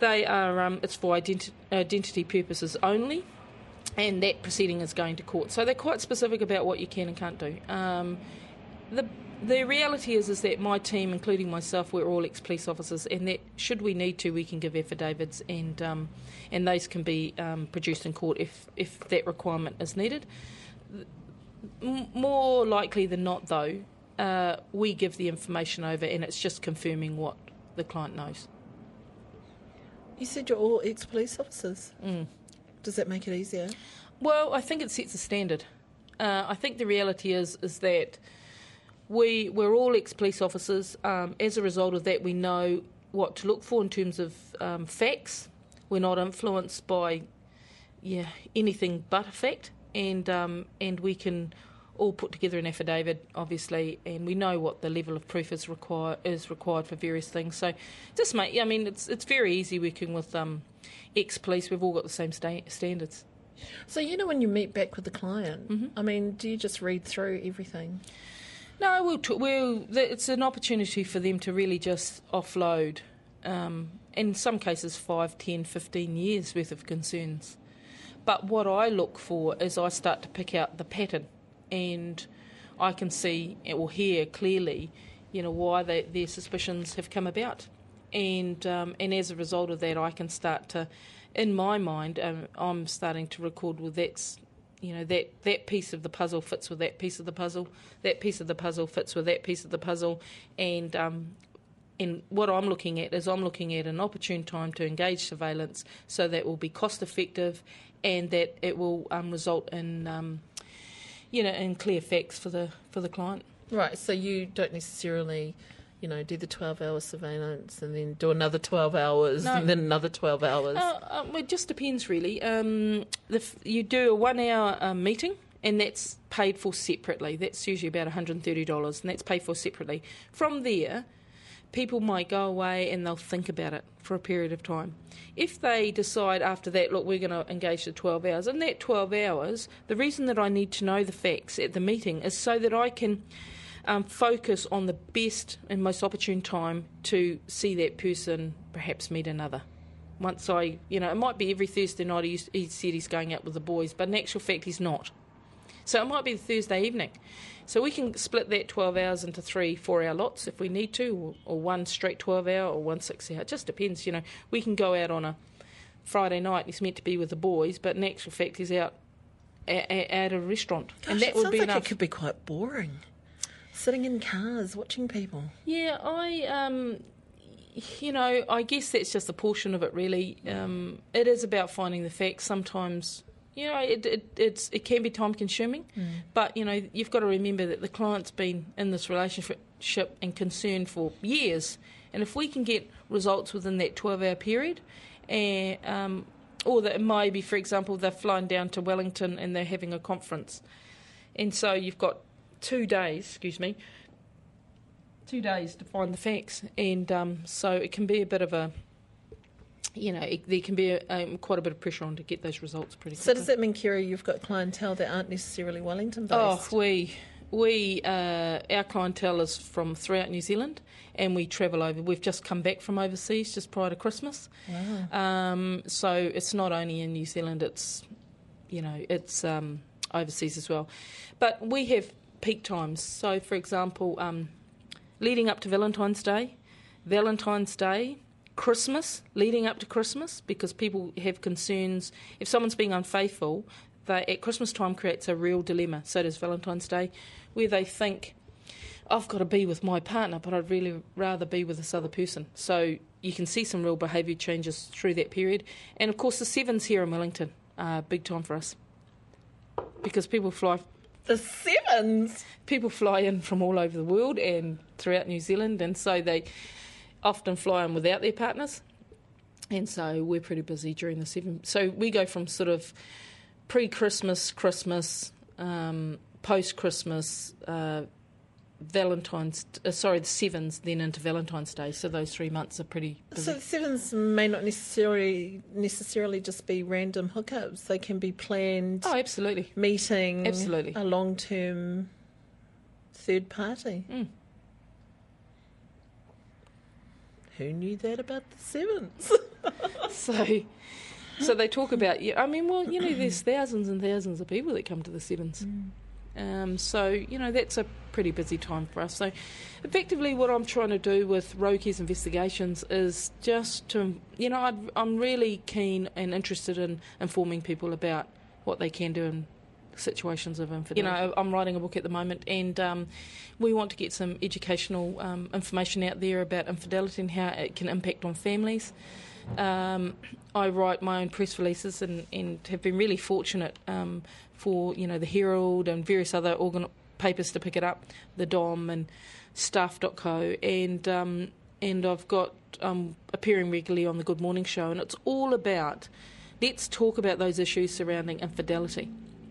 they are. Um, it's for identi- identity purposes only, and that proceeding is going to court. So they're quite specific about what you can and can't do. Um, the the reality is is that my team, including myself, we're all ex police officers, and that should we need to, we can give affidavits, and um, and those can be um, produced in court if if that requirement is needed. M- more likely than not, though, uh, we give the information over, and it's just confirming what the client knows. You said you're all ex police officers. Mm. Does that make it easier? Well, I think it sets a standard. Uh, I think the reality is is that we we're all ex police officers. Um, as a result of that, we know what to look for in terms of um, facts. We're not influenced by yeah anything but a fact, and um, and we can all put together an affidavit, obviously, and we know what the level of proof is require is required for various things. So, just make I mean, it's it's very easy working with um, ex police. We've all got the same sta- standards. So, you know, when you meet back with the client, Mm-hmm. I mean, do you just read through everything? No, we'll, t- we'll it's an opportunity for them to really just offload, um, in some cases, 5, 10, 15 years worth of concerns. But what I look for is I start to pick out the pattern, and I can see or hear clearly, you know, why they, their suspicions have come about, and um, and as a result of that, I can start to, in my mind, um, I'm starting to record. Well, that's you know that that piece of the puzzle fits with that piece of the puzzle. That piece of the puzzle fits with that piece of the puzzle, and um, and what I'm looking at is I'm looking at an opportune time to engage surveillance, so that will be cost effective, and that it will um, result in um, you know in clear facts for the for the client. Right, so you don't necessarily, you know, do the 12 hour surveillance and then do another 12 hours No. and then another 12 hours. Uh, well, it just depends, really. Um, the f- you do a one hour um, meeting, and that's paid for separately. That's usually about $130, and that's paid for separately. From there, people might go away and they'll think about it for a period of time. If they decide after that, look, we're going to engage the 12 hours, in that 12 hours, the reason that I need to know the facts at the meeting is so that I can um, focus on the best and most opportune time to see that person perhaps meet another. Once I, you know, it might be every Thursday night he, he said he's going out with the boys, but in actual fact he's not. So it might be the Thursday evening. So we can split that 12 hours into three four hour lots if we need to, or, or one straight 12 hour or one six hour. It just depends, you know. We can go out on a Friday night, he's meant to be with the boys, but in actual fact he's out at, at a restaurant. Gosh, and that would be like enough. it could be quite boring. Sitting in cars, watching people. Yeah, I, um, you know, I guess that's just a portion of it. Really, um, it is about finding the facts. Sometimes, you know, it it it's, it can be time consuming, but you know, you've got to remember that the client's been in this relationship and concerned for years, and if we can get results within that twelve hour period, and um, or that it might be, for example, they're flying down to Wellington and they're having a conference, and so you've got two days, excuse me, two days to find the facts, and um, so it can be a bit of a, you know, it, there can be a, um, quite a bit of pressure on to get those results pretty quickly. So does that mean, Kiri, you've got clientele that aren't necessarily Wellington based? Oh, we we uh, our clientele is from throughout New Zealand, and we travel over. We've just come back from overseas just prior to Christmas. Um, so it's not only in New Zealand; it's you know it's um, overseas as well. But we have peak times. So, for example, um, leading up to Valentine's Day, Valentine's Day, Christmas, leading up to Christmas, because people have concerns. If someone's being unfaithful, they, at Christmas time creates a real dilemma. So does Valentine's Day, where they think, I've got to be with my partner, but I'd really rather be with this other person. So you can see some real behaviour changes through that period. And of course, the sevens here in Wellington are big time for us because people fly The sevens. people fly in from all over the world and throughout New Zealand, and so they often fly in without their partners. And so we're pretty busy during the seven. So we go from sort of pre Christmas, Christmas, um, post Christmas, uh, Valentine's, uh, sorry, the sevens, then into Valentine's Day. So those three months are pretty busy. So the sevens may not necessarily necessarily just be random hookups. They can be planned oh, absolutely. meeting, Absolutely. a long term third party. Mm. Who knew that about the sevens? So, so they talk about. I mean, well, you know, there's thousands and thousands of people that come to the sevens. Um, so you know that's a pretty busy time for us. So, effectively, what I'm trying to do with Roki's investigations is just to, you know, I'd, I'm really keen and interested in informing people about what they can do in situations of infidelity. You know, I'm writing a book at the moment, and um, we want to get some educational um, information out there about infidelity and how it can impact on families. Um, I write my own press releases and, and have been really fortunate um, for you know the Herald and various other organ- papers to pick it up, the Dom and Stuff.co, and um, and I've got um, appearing regularly on the Good Morning Show, and it's all about let's talk about those issues surrounding infidelity.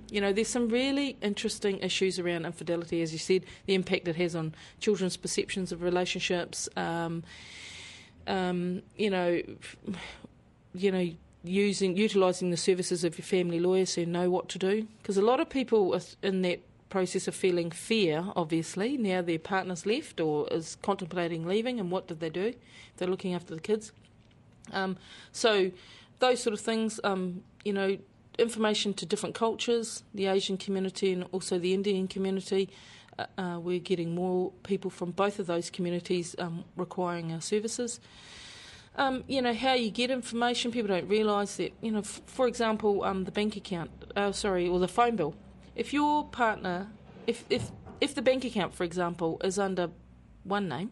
You know, there's some really interesting issues around infidelity, as you said, the impact it has on children's perceptions of relationships. Um, um, you know, you know, using utilising the services of your family lawyers who know what to do, because a lot of people are in that process of feeling fear. Obviously, now their partner's left or is contemplating leaving, and what did they do? They're looking after the kids. Um, so those sort of things, um, you know, information to different cultures, the Asian community and also the Indian community. Uh, uh, we're getting more people from both of those communities um, requiring our services. Um, you know how you get information. People don't realise that. You know, f- for example, um, the bank account. Uh, sorry, or the phone bill. If your partner, if if if the bank account, for example, is under one name,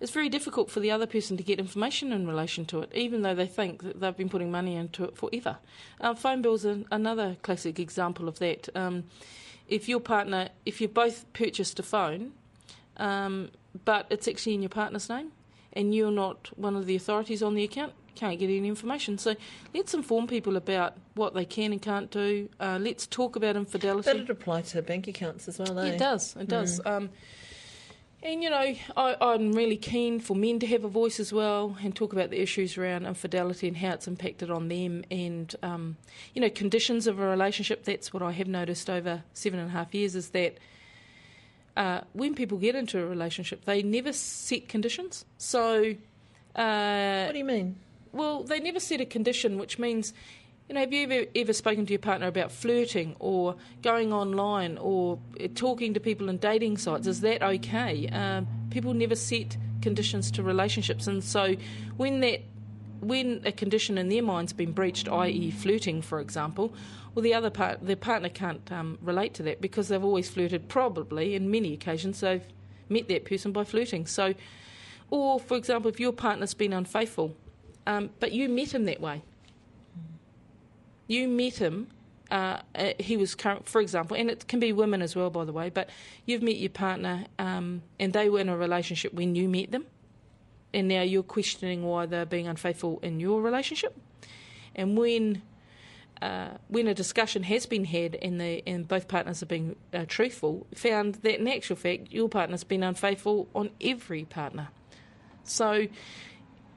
it's very difficult for the other person to get information in relation to it, even though they think that they've been putting money into it forever. Uh, phone bills are another classic example of that. Um, if your partner, if you both purchased a phone, um, but it's actually in your partner's name, and you're not one of the authorities on the account, can't get any information. So let's inform people about what they can and can't do. Uh, let's talk about infidelity. That'd apply to bank accounts as well, eh? It does. It does. Um, and you know, I, I'm really keen for men to have a voice as well and talk about the issues around infidelity and how it's impacted on them and um, you know conditions of a relationship. That's what I have noticed over seven and a half years is that uh, when people get into a relationship, they never set conditions. So, uh, What do you mean? well, they never set a condition, which means, you know, have you ever, ever spoken to your partner about flirting or going online or talking to people in dating sites? Is that okay? Um, people never set conditions to relationships, and so when that when a condition in their mind's been breached, i.e., flirting, for example, well, the other part, their partner can't um, relate to that because they've always flirted. Probably, in many occasions, they've met that person by flirting. So, or for example, if your partner's been unfaithful, um, but you met him that way. You met him. Uh, uh, he was current, for example, and it can be women as well, by the way. But you've met your partner, um, and they were in a relationship when you met them, and now you're questioning why they're being unfaithful in your relationship. And when uh, when a discussion has been had and the and both partners have been uh, truthful, found that in actual fact your partner's been unfaithful on every partner. So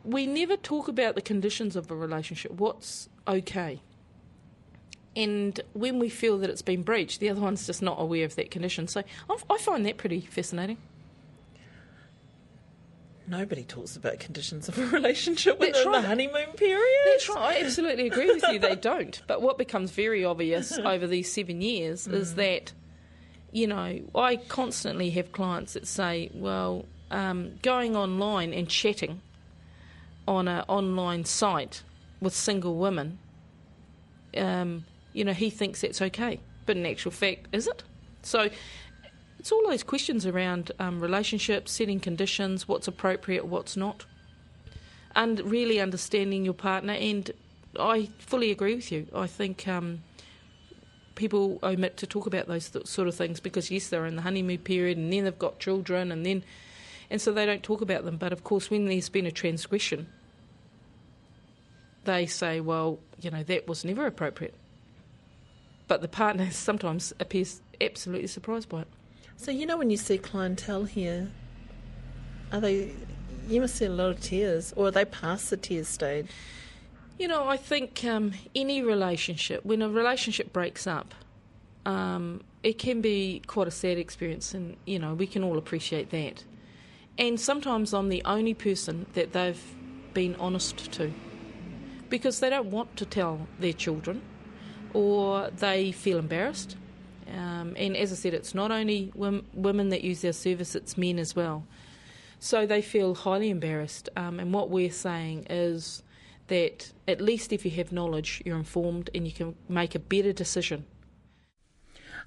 we never talk about the conditions of a relationship. What's okay? And when we feel that it's been breached, the other one's just not aware of that condition. So I I find that pretty fascinating. Nobody talks about conditions of a relationship when they're in the honeymoon period. That's right. I absolutely agree with you. They don't. But what becomes very obvious over these seven years is that, you know, I constantly have clients that say, well, um, going online and chatting on an online site with single women, um, you know, he thinks that's okay. But in actual fact, is it? So it's all those questions around um, relationships, setting conditions, what's appropriate, what's not and really understanding your partner. And I fully agree with you. I think um, people omit to talk about those th- sort of things because yes, they're in the honeymoon period, and then they've got children, and then and so they don't talk about them. But of course, when there's been a transgression, they say, "Well, you know, that was never appropriate." But the partner sometimes appears absolutely surprised by it. So you know when you see clientele here, are they? You must see a lot of tears, or are they past the tears stage? You know, I think um, any relationship, when a relationship breaks up, um, it can be quite a sad experience, and you know we can all appreciate that. And sometimes I'm the only person that they've been honest to, because they don't want to tell their children, or they feel embarrassed. Um, and as I said, it's not only women that use their service; it's men as well. So they feel highly embarrassed. Um, and what we're saying is that at least if you have knowledge, you're informed and you can make a better decision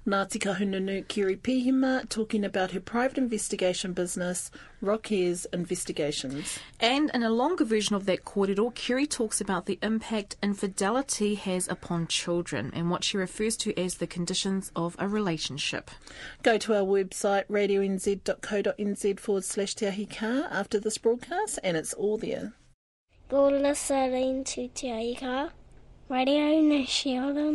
Ngāti Kahungunu Kiri Pihema talking about her private investigation business, Rockair's Investigations. And in a longer version of that kōrero, Kiri talks about the impact infidelity has upon children and what she refers to as the conditions of a relationship. Go to our website, radionz.co.nz forward slash te ahi kaa after this broadcast and it's all there. You're listening to Te Ahi Kaa, Radio National.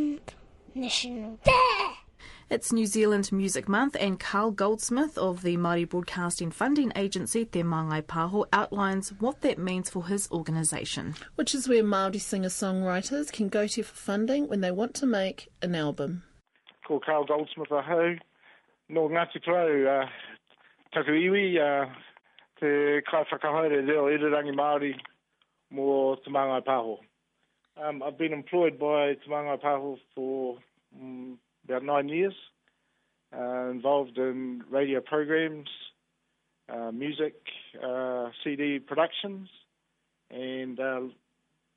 National. It's New Zealand Music Month, and Carl Goldsmith of the Māori Broadcasting Funding Agency, Te Māngai Pāho, outlines what that means for his organisation. Which is where Māori singer-songwriters can go to for funding when they want to make an album. Ko Carl Goldsmith aho, no Ngāti Porou, uh, taku iwi, uh, te kai whakahaere reo irirangi Māori mō Te Māngai Pāho. Um, I've been employed by Te Māngai Pāho for um, about nine years, uh, involved in radio programs, uh, music, uh, CD productions, and uh,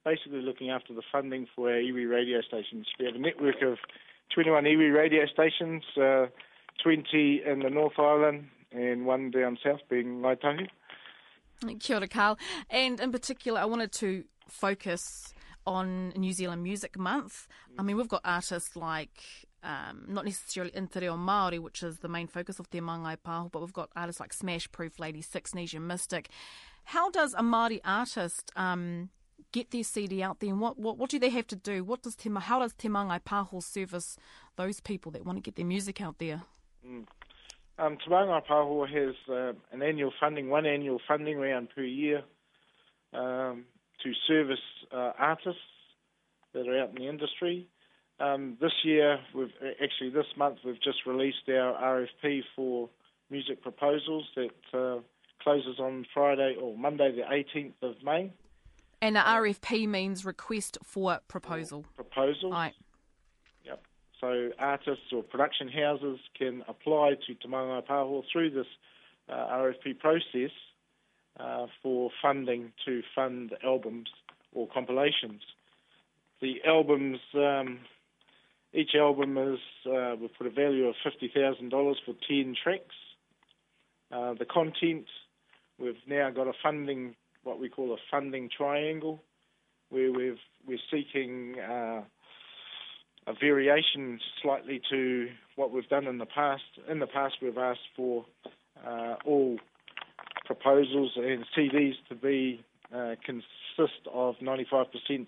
basically looking after the funding for our iwi radio stations. We have a network of 21 iwi radio stations, uh, 20 in the North Island, and one down south being Ngāi Tahu. Kia ora, Carl. And in particular, I wanted to focus on New Zealand Music Month. I mean, we've got artists like um, not necessarily in Te Reo Māori, which is the main focus of Te Māngai Pāho, but we've got artists like Smashproof Lady, Six Nesian Mystik. How does a Māori artist um, get their CD out there, and what, what, what do they have to do? What does Te, how does Te Māngai Pāho service those people that want to get their music out there? Mm. Um, Te Māngai Pāho has uh, an annual funding, one annual funding round per year um, to service uh, artists that are out in the industry. Um, this year, we've actually this month we've just released our RFP for music proposals that uh, closes on Friday or Monday, the 18th of May. And the RFP means request for proposal. proposal. Right. Yep. So artists or production houses can apply to Te Māngai Pāho through this uh, RFP process uh, for funding to fund albums or compilations. The albums um, each album is uh, we put a value of fifty thousand dollars for ten tracks. Uh, the content we've now got a funding what we call a funding triangle, where we've we're seeking uh, a variation slightly to what we've done in the past. In the past, we've asked for uh, all proposals and CDs to be uh, consist of 95%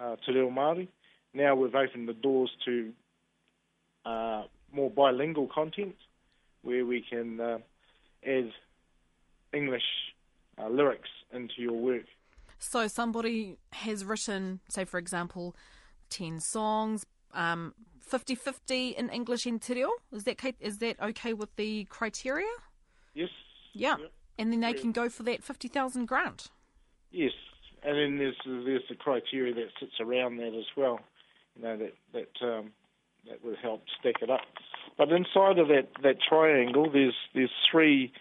uh, Te Reo Māori now we've opened the doors to uh, more bilingual content where we can uh, add English uh, lyrics into your work. So somebody has written, say, for example, 10 songs, um, 50-50 in English and te reo. Is that, is that okay with the criteria? Yes. Yeah. And then they can go for that 50,000 grant? Yes. And then there's, there's the criteria that sits around that as well you know that that um, that would help stack it up. But inside of that that triangle, there's there's three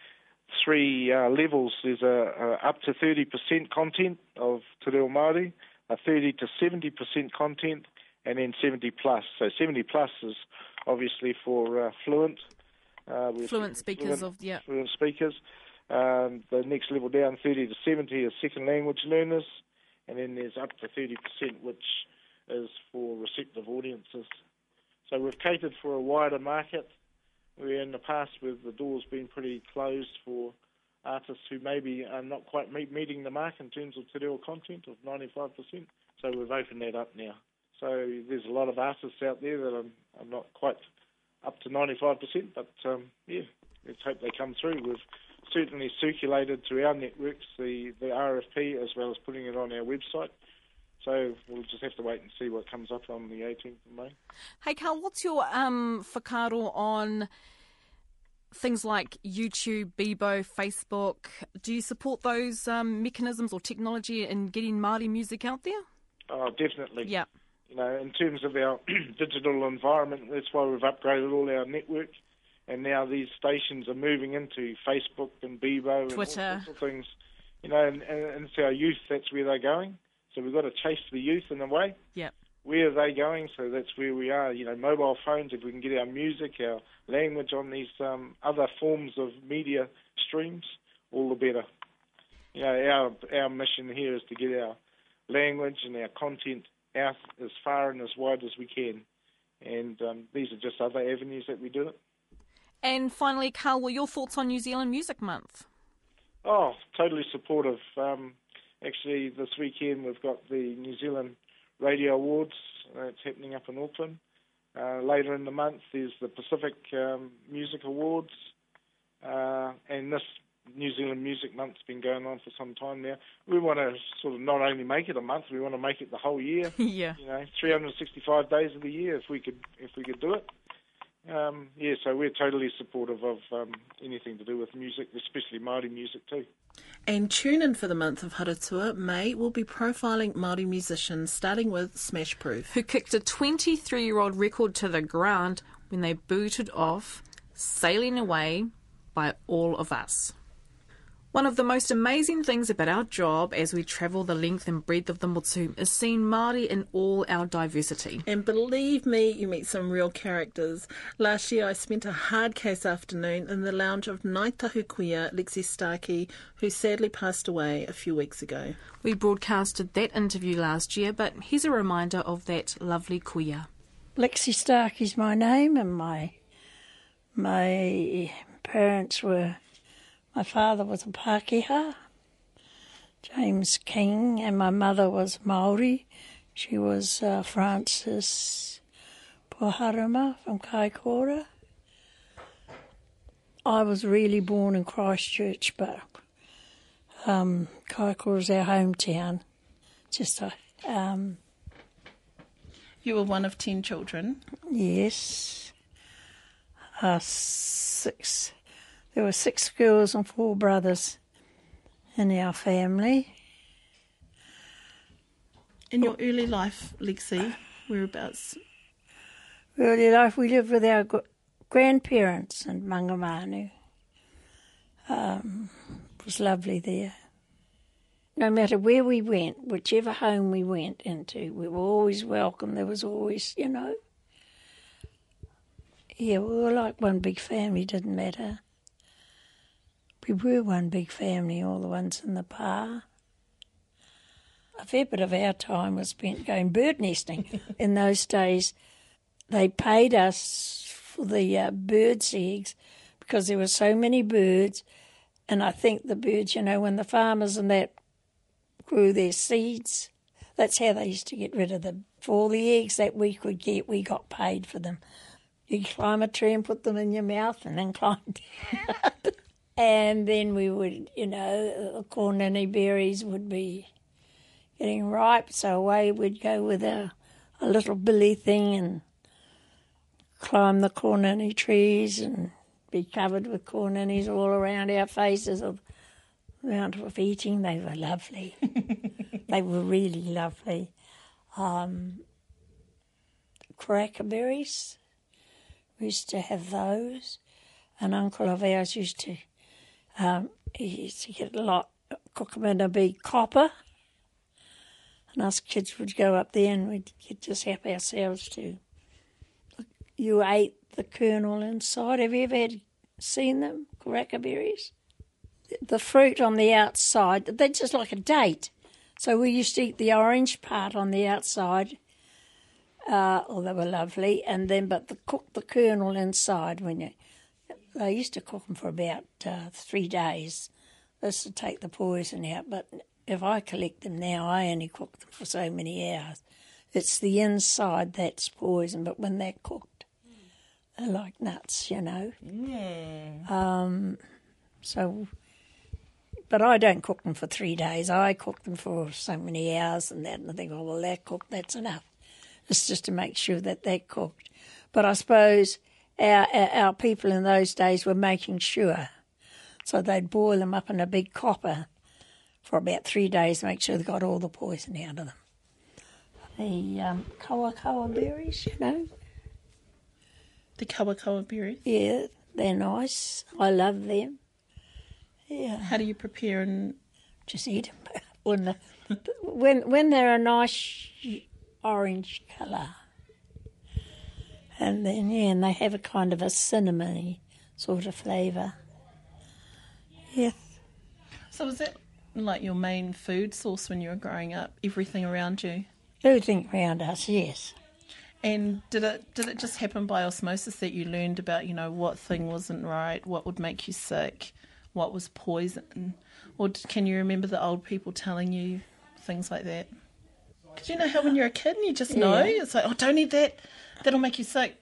three uh, levels. There's a, a up to 30% content of Te Reo Māori, a 30 to 70% content, and then 70 plus. So 70 plus is obviously for uh, fluent. Uh, fluent speakers fluent, of yeah. Fluent speakers. Um, the next level down, 30 to 70, is second language learners, and then there's up to 30%, which is for receptive audiences. So we've catered for a wider market where in the past with the doors being pretty closed for artists who maybe are not quite meet, meeting the mark in terms of te reo content of 95%. So we've opened that up now. So there's a lot of artists out there that are, are not quite up to 95%. But um, yeah, let's hope they come through. We've certainly circulated to our networks the, the RFP as well as putting it on our website. So we'll just have to wait and see what comes up on the 18th of May. Hey, Carl, what's your um, on things like YouTube, Bebo, Facebook? Do you support those um, mechanisms or technology in getting Māori music out there? Oh, definitely. Yeah. You know, in terms of our digital environment, that's why we've upgraded all our network. And now these stations are moving into Facebook and Bebo Twitter. and all sorts of things. You know, and, and it's our youth, that's where they're going. So we've got to chase the youth in a way. Yep. Where are they going? So that's where we are. You know, mobile phones. If we can get our music, our language on these um, other forms of media streams, all the better. You know, our our mission here is to get our language and our content out as far and as wide as we can. And um, these are just other avenues that we do it. And finally, Carl, what are your thoughts on New Zealand Music Month? Oh, totally supportive. Um, actually, this weekend we've got the New Zealand Radio Awards. Uh, it's happening up in Auckland. Uh, later in the month, there's the Pacific um, Music Awards. Uh, and this New Zealand Music Month's been going on for some time now. We want to sort of not only make it a month, we want to make it the whole year. yeah. You know, 365 days of the year if we could if we could do it. Um, yeah, so we're totally supportive of um, anything to do with music, especially Māori music too. And tune in for the month of Haratua, May will be profiling Māori musicians, starting with Smashproof. Who kicked a 23 year old record to the ground when they booted off Sailing Away by All of Us. One of the most amazing things about our job as we travel the length and breadth of the Motu is seeing Māori in all our diversity. And believe me, you meet some real characters. Last year I spent a hard case afternoon in the lounge of Ngāi Tahu Kuia, Lexi Starkey, who sadly passed away a few weeks ago. We broadcasted that interview last year, but here's a reminder of that lovely kuia. Lexi Starkey's my name, and my my parents were my father was a Pākehā, James King, and my mother was Maori. She was uh, Frances Poharama from Kaikoura. I was really born in Christchurch, but um, Kaikoura is our hometown. Just a, um, You were one of ten children. yes, uh, six. There were six girls and four brothers in our family. In your early life, Lexi, whereabouts? Early life, we lived with our grandparents in Mangamaunu. Um, it was lovely there. No matter where we went, whichever home we went into, we were always welcome. There was always, you know. Yeah, we were like one big family, didn't matter. We were one big family, all the ones in the pa. A fair bit of our time was spent going bird nesting. in those days, they paid us for the uh, birds' eggs because there were so many birds. And I think the birds, you know, when the farmers and that grew their seeds, that's how they used to get rid of them. For all the eggs that we could get, we got paid for them. You climb a tree and put them in your mouth and then climb down. and then we would, you know, the kōnini berries would be getting ripe, so away we'd go with a, a little billy thing and climb the kōnini trees and be covered with kōninis all around our faces of amount of eating. They were lovely. they were really lovely. Um, karaka berries, we used to have those. An uncle of ours used to, um, he used to get a lot, cook them in a big copper. And us kids would go up there and we'd just help ourselves to. You ate the kernel inside. Have you ever had, seen them, karaka berries? The fruit on the outside, they're just like a date. So we used to eat the orange part on the outside. Uh, oh, they were lovely. And then, but the, cook the kernel inside when you. They used to cook them for about uh, three days. This to take the poison out. But if I collect them now, I only cook them for so many hours. It's the inside that's poison, but when they're cooked, They're like nuts, you know. Yeah. Um, so, but I don't cook them for three days. I cook them for so many hours and that, and I think, oh, well, they're cooked, that's enough. It's just to make sure that they're cooked. But I suppose our, our, people in those days were making sure. So they'd boil them up in a big copper for about three days, make sure they got all the poison out of them. The um, kawakawa berries, you know, The kawakawa berries. yeah, they're nice. I love them. Yeah. How do you prepare and just eat them when when they're a nice orange colour, and then yeah, and they have a kind of a cinnamony sort of flavour. Yes. So was that like your main food source when you were growing up? Everything around you? everything around us, yes. And did it did it just happen by osmosis that you learned about, you know, what thing wasn't right, what would make you sick, what was poison? Or can you remember the old people telling you things like that? Because you know how when you're a kid and you just know, Yeah. it's like, oh, don't eat that, that'll make you sick.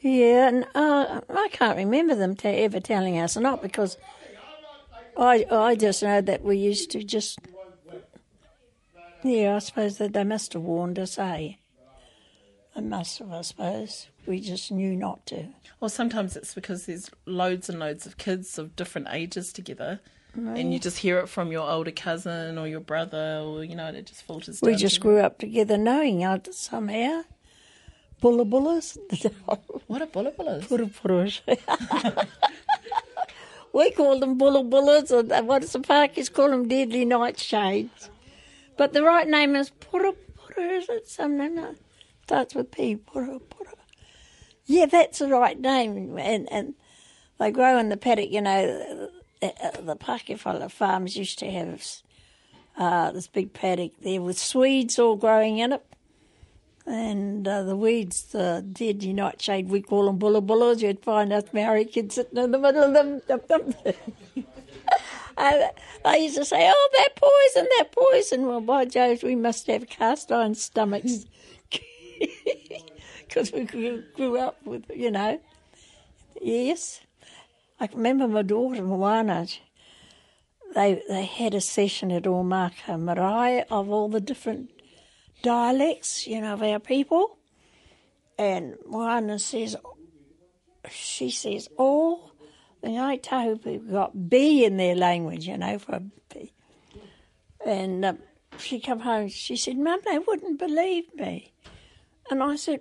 Yeah, and uh, I can't remember them te- ever telling us not because I I just know that we used to just yeah I suppose that they must have warned us, eh? They must have, I suppose. We just knew not to. Or sometimes it's because there's loads and loads of kids of different ages together. And you just hear it from your older cousin or your brother, or you know, it just filters We down just grew up together knowing it somehow. Bulla bullas. What are bulla bullas? Pura puras. we call them bulla bullas, and what does the Parkies call them? Deadly nightshades. But the right name is pura. Is it something? No, starts with P. Pura. Yeah, that's the right name. And and they grow in the paddock. You know, the, the Pakefola farms used to have uh, this big paddock there with Swedes all growing in it. And uh, the weeds, the deadly nightshade, we call them bulla bullas. You'd find us Maori kids sitting in the middle of them. They used to say, oh, that poison, that poison. Well, by Jove, we must have cast iron stomachs. Because we grew, grew up with, you know. Yes. I remember my daughter, Moana, they, they had a session at Omaka Marae of all the different dialects, you know, of our people. And Moana says, she says, all the Ngāi Tahu people got B in their language, you know, for B. And um, she come home, she said, Mum, they wouldn't believe me. And I said,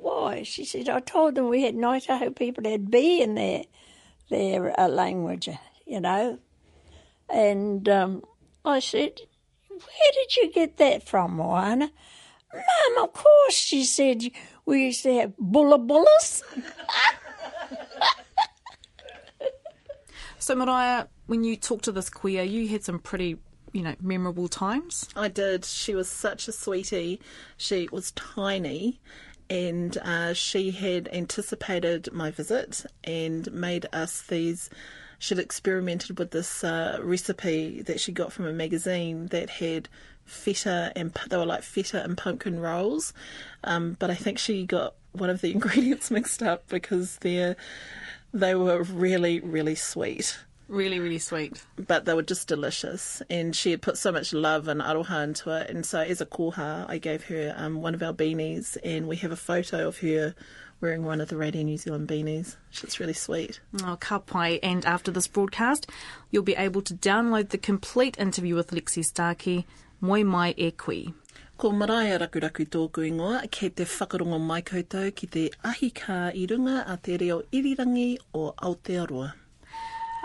why? She said, I told them we had Ngāi Tahu people had B in their, their uh, language, you know. And um, I said, where did you get that from, Moana? Mum, of course, she said, we used to have bulla bullas. So, Maraea, when you talked to this kuia, you had some pretty, you know, memorable times. I did. She was such a sweetie. She was tiny, and uh, she had anticipated my visit and made us these. She'd experimented with this uh, recipe that she got from a magazine that had feta and they were like feta and pumpkin rolls, um, but I think she got one of the ingredients mixed up because they they were really really sweet Really, really sweet. but they were just delicious. And she had put so much love and aroha into it. And so, as a koha, I gave her um, one of our beanies, and we have a photo of her wearing one of the Radio New Zealand beanies. She's really sweet. Oh, ka pai. And after this broadcast, you'll be able to download the complete interview with Lexi Starkey, Moi Mai E Kui. Ko marae rakuraku tōku ingoa, kei te whakarongo mai koutou ki te ahi kā i runga a te reo irirangi o Aotearoa.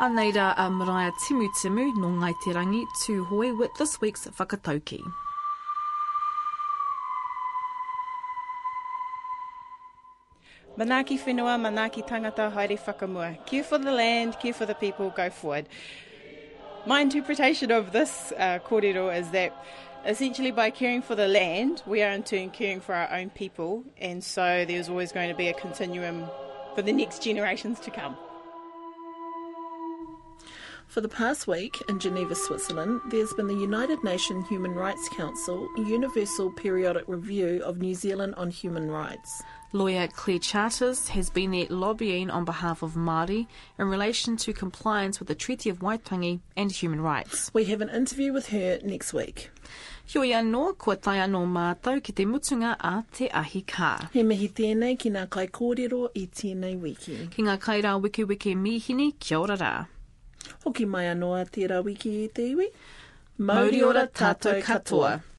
Anei rā a Mariah Timu Timu no Ngai Te Rangi to hoi with this week's whakatauki. Manaki whenua, manaki tangata, haere whakamua. Care for the land, care for the people, go forward. My interpretation of this uh, kōrero is that essentially by caring for the land, we are in turn caring for our own people, and so there's always going to be a continuum for the next generations to come. For the past week in Geneva, Switzerland, there's been the United Nations Human Rights Council Universal Periodic Review of New Zealand on Human Rights. Lawyer Claire Charters has been there lobbying on behalf of Māori in relation to compliance with the Treaty of Waitangi and human rights. We have an interview with her next week. Hioi anō, kua tai anō mātou ki te mutunga a te ahi kā. He mihi tēnei ki ngā kai kōrero i tēnei wiki. Ki ngā kairā wiki wiki mihini, kia ora rā. Hoki mai anō a tērā wiki i te iwi. Mauri ora tātou katoa.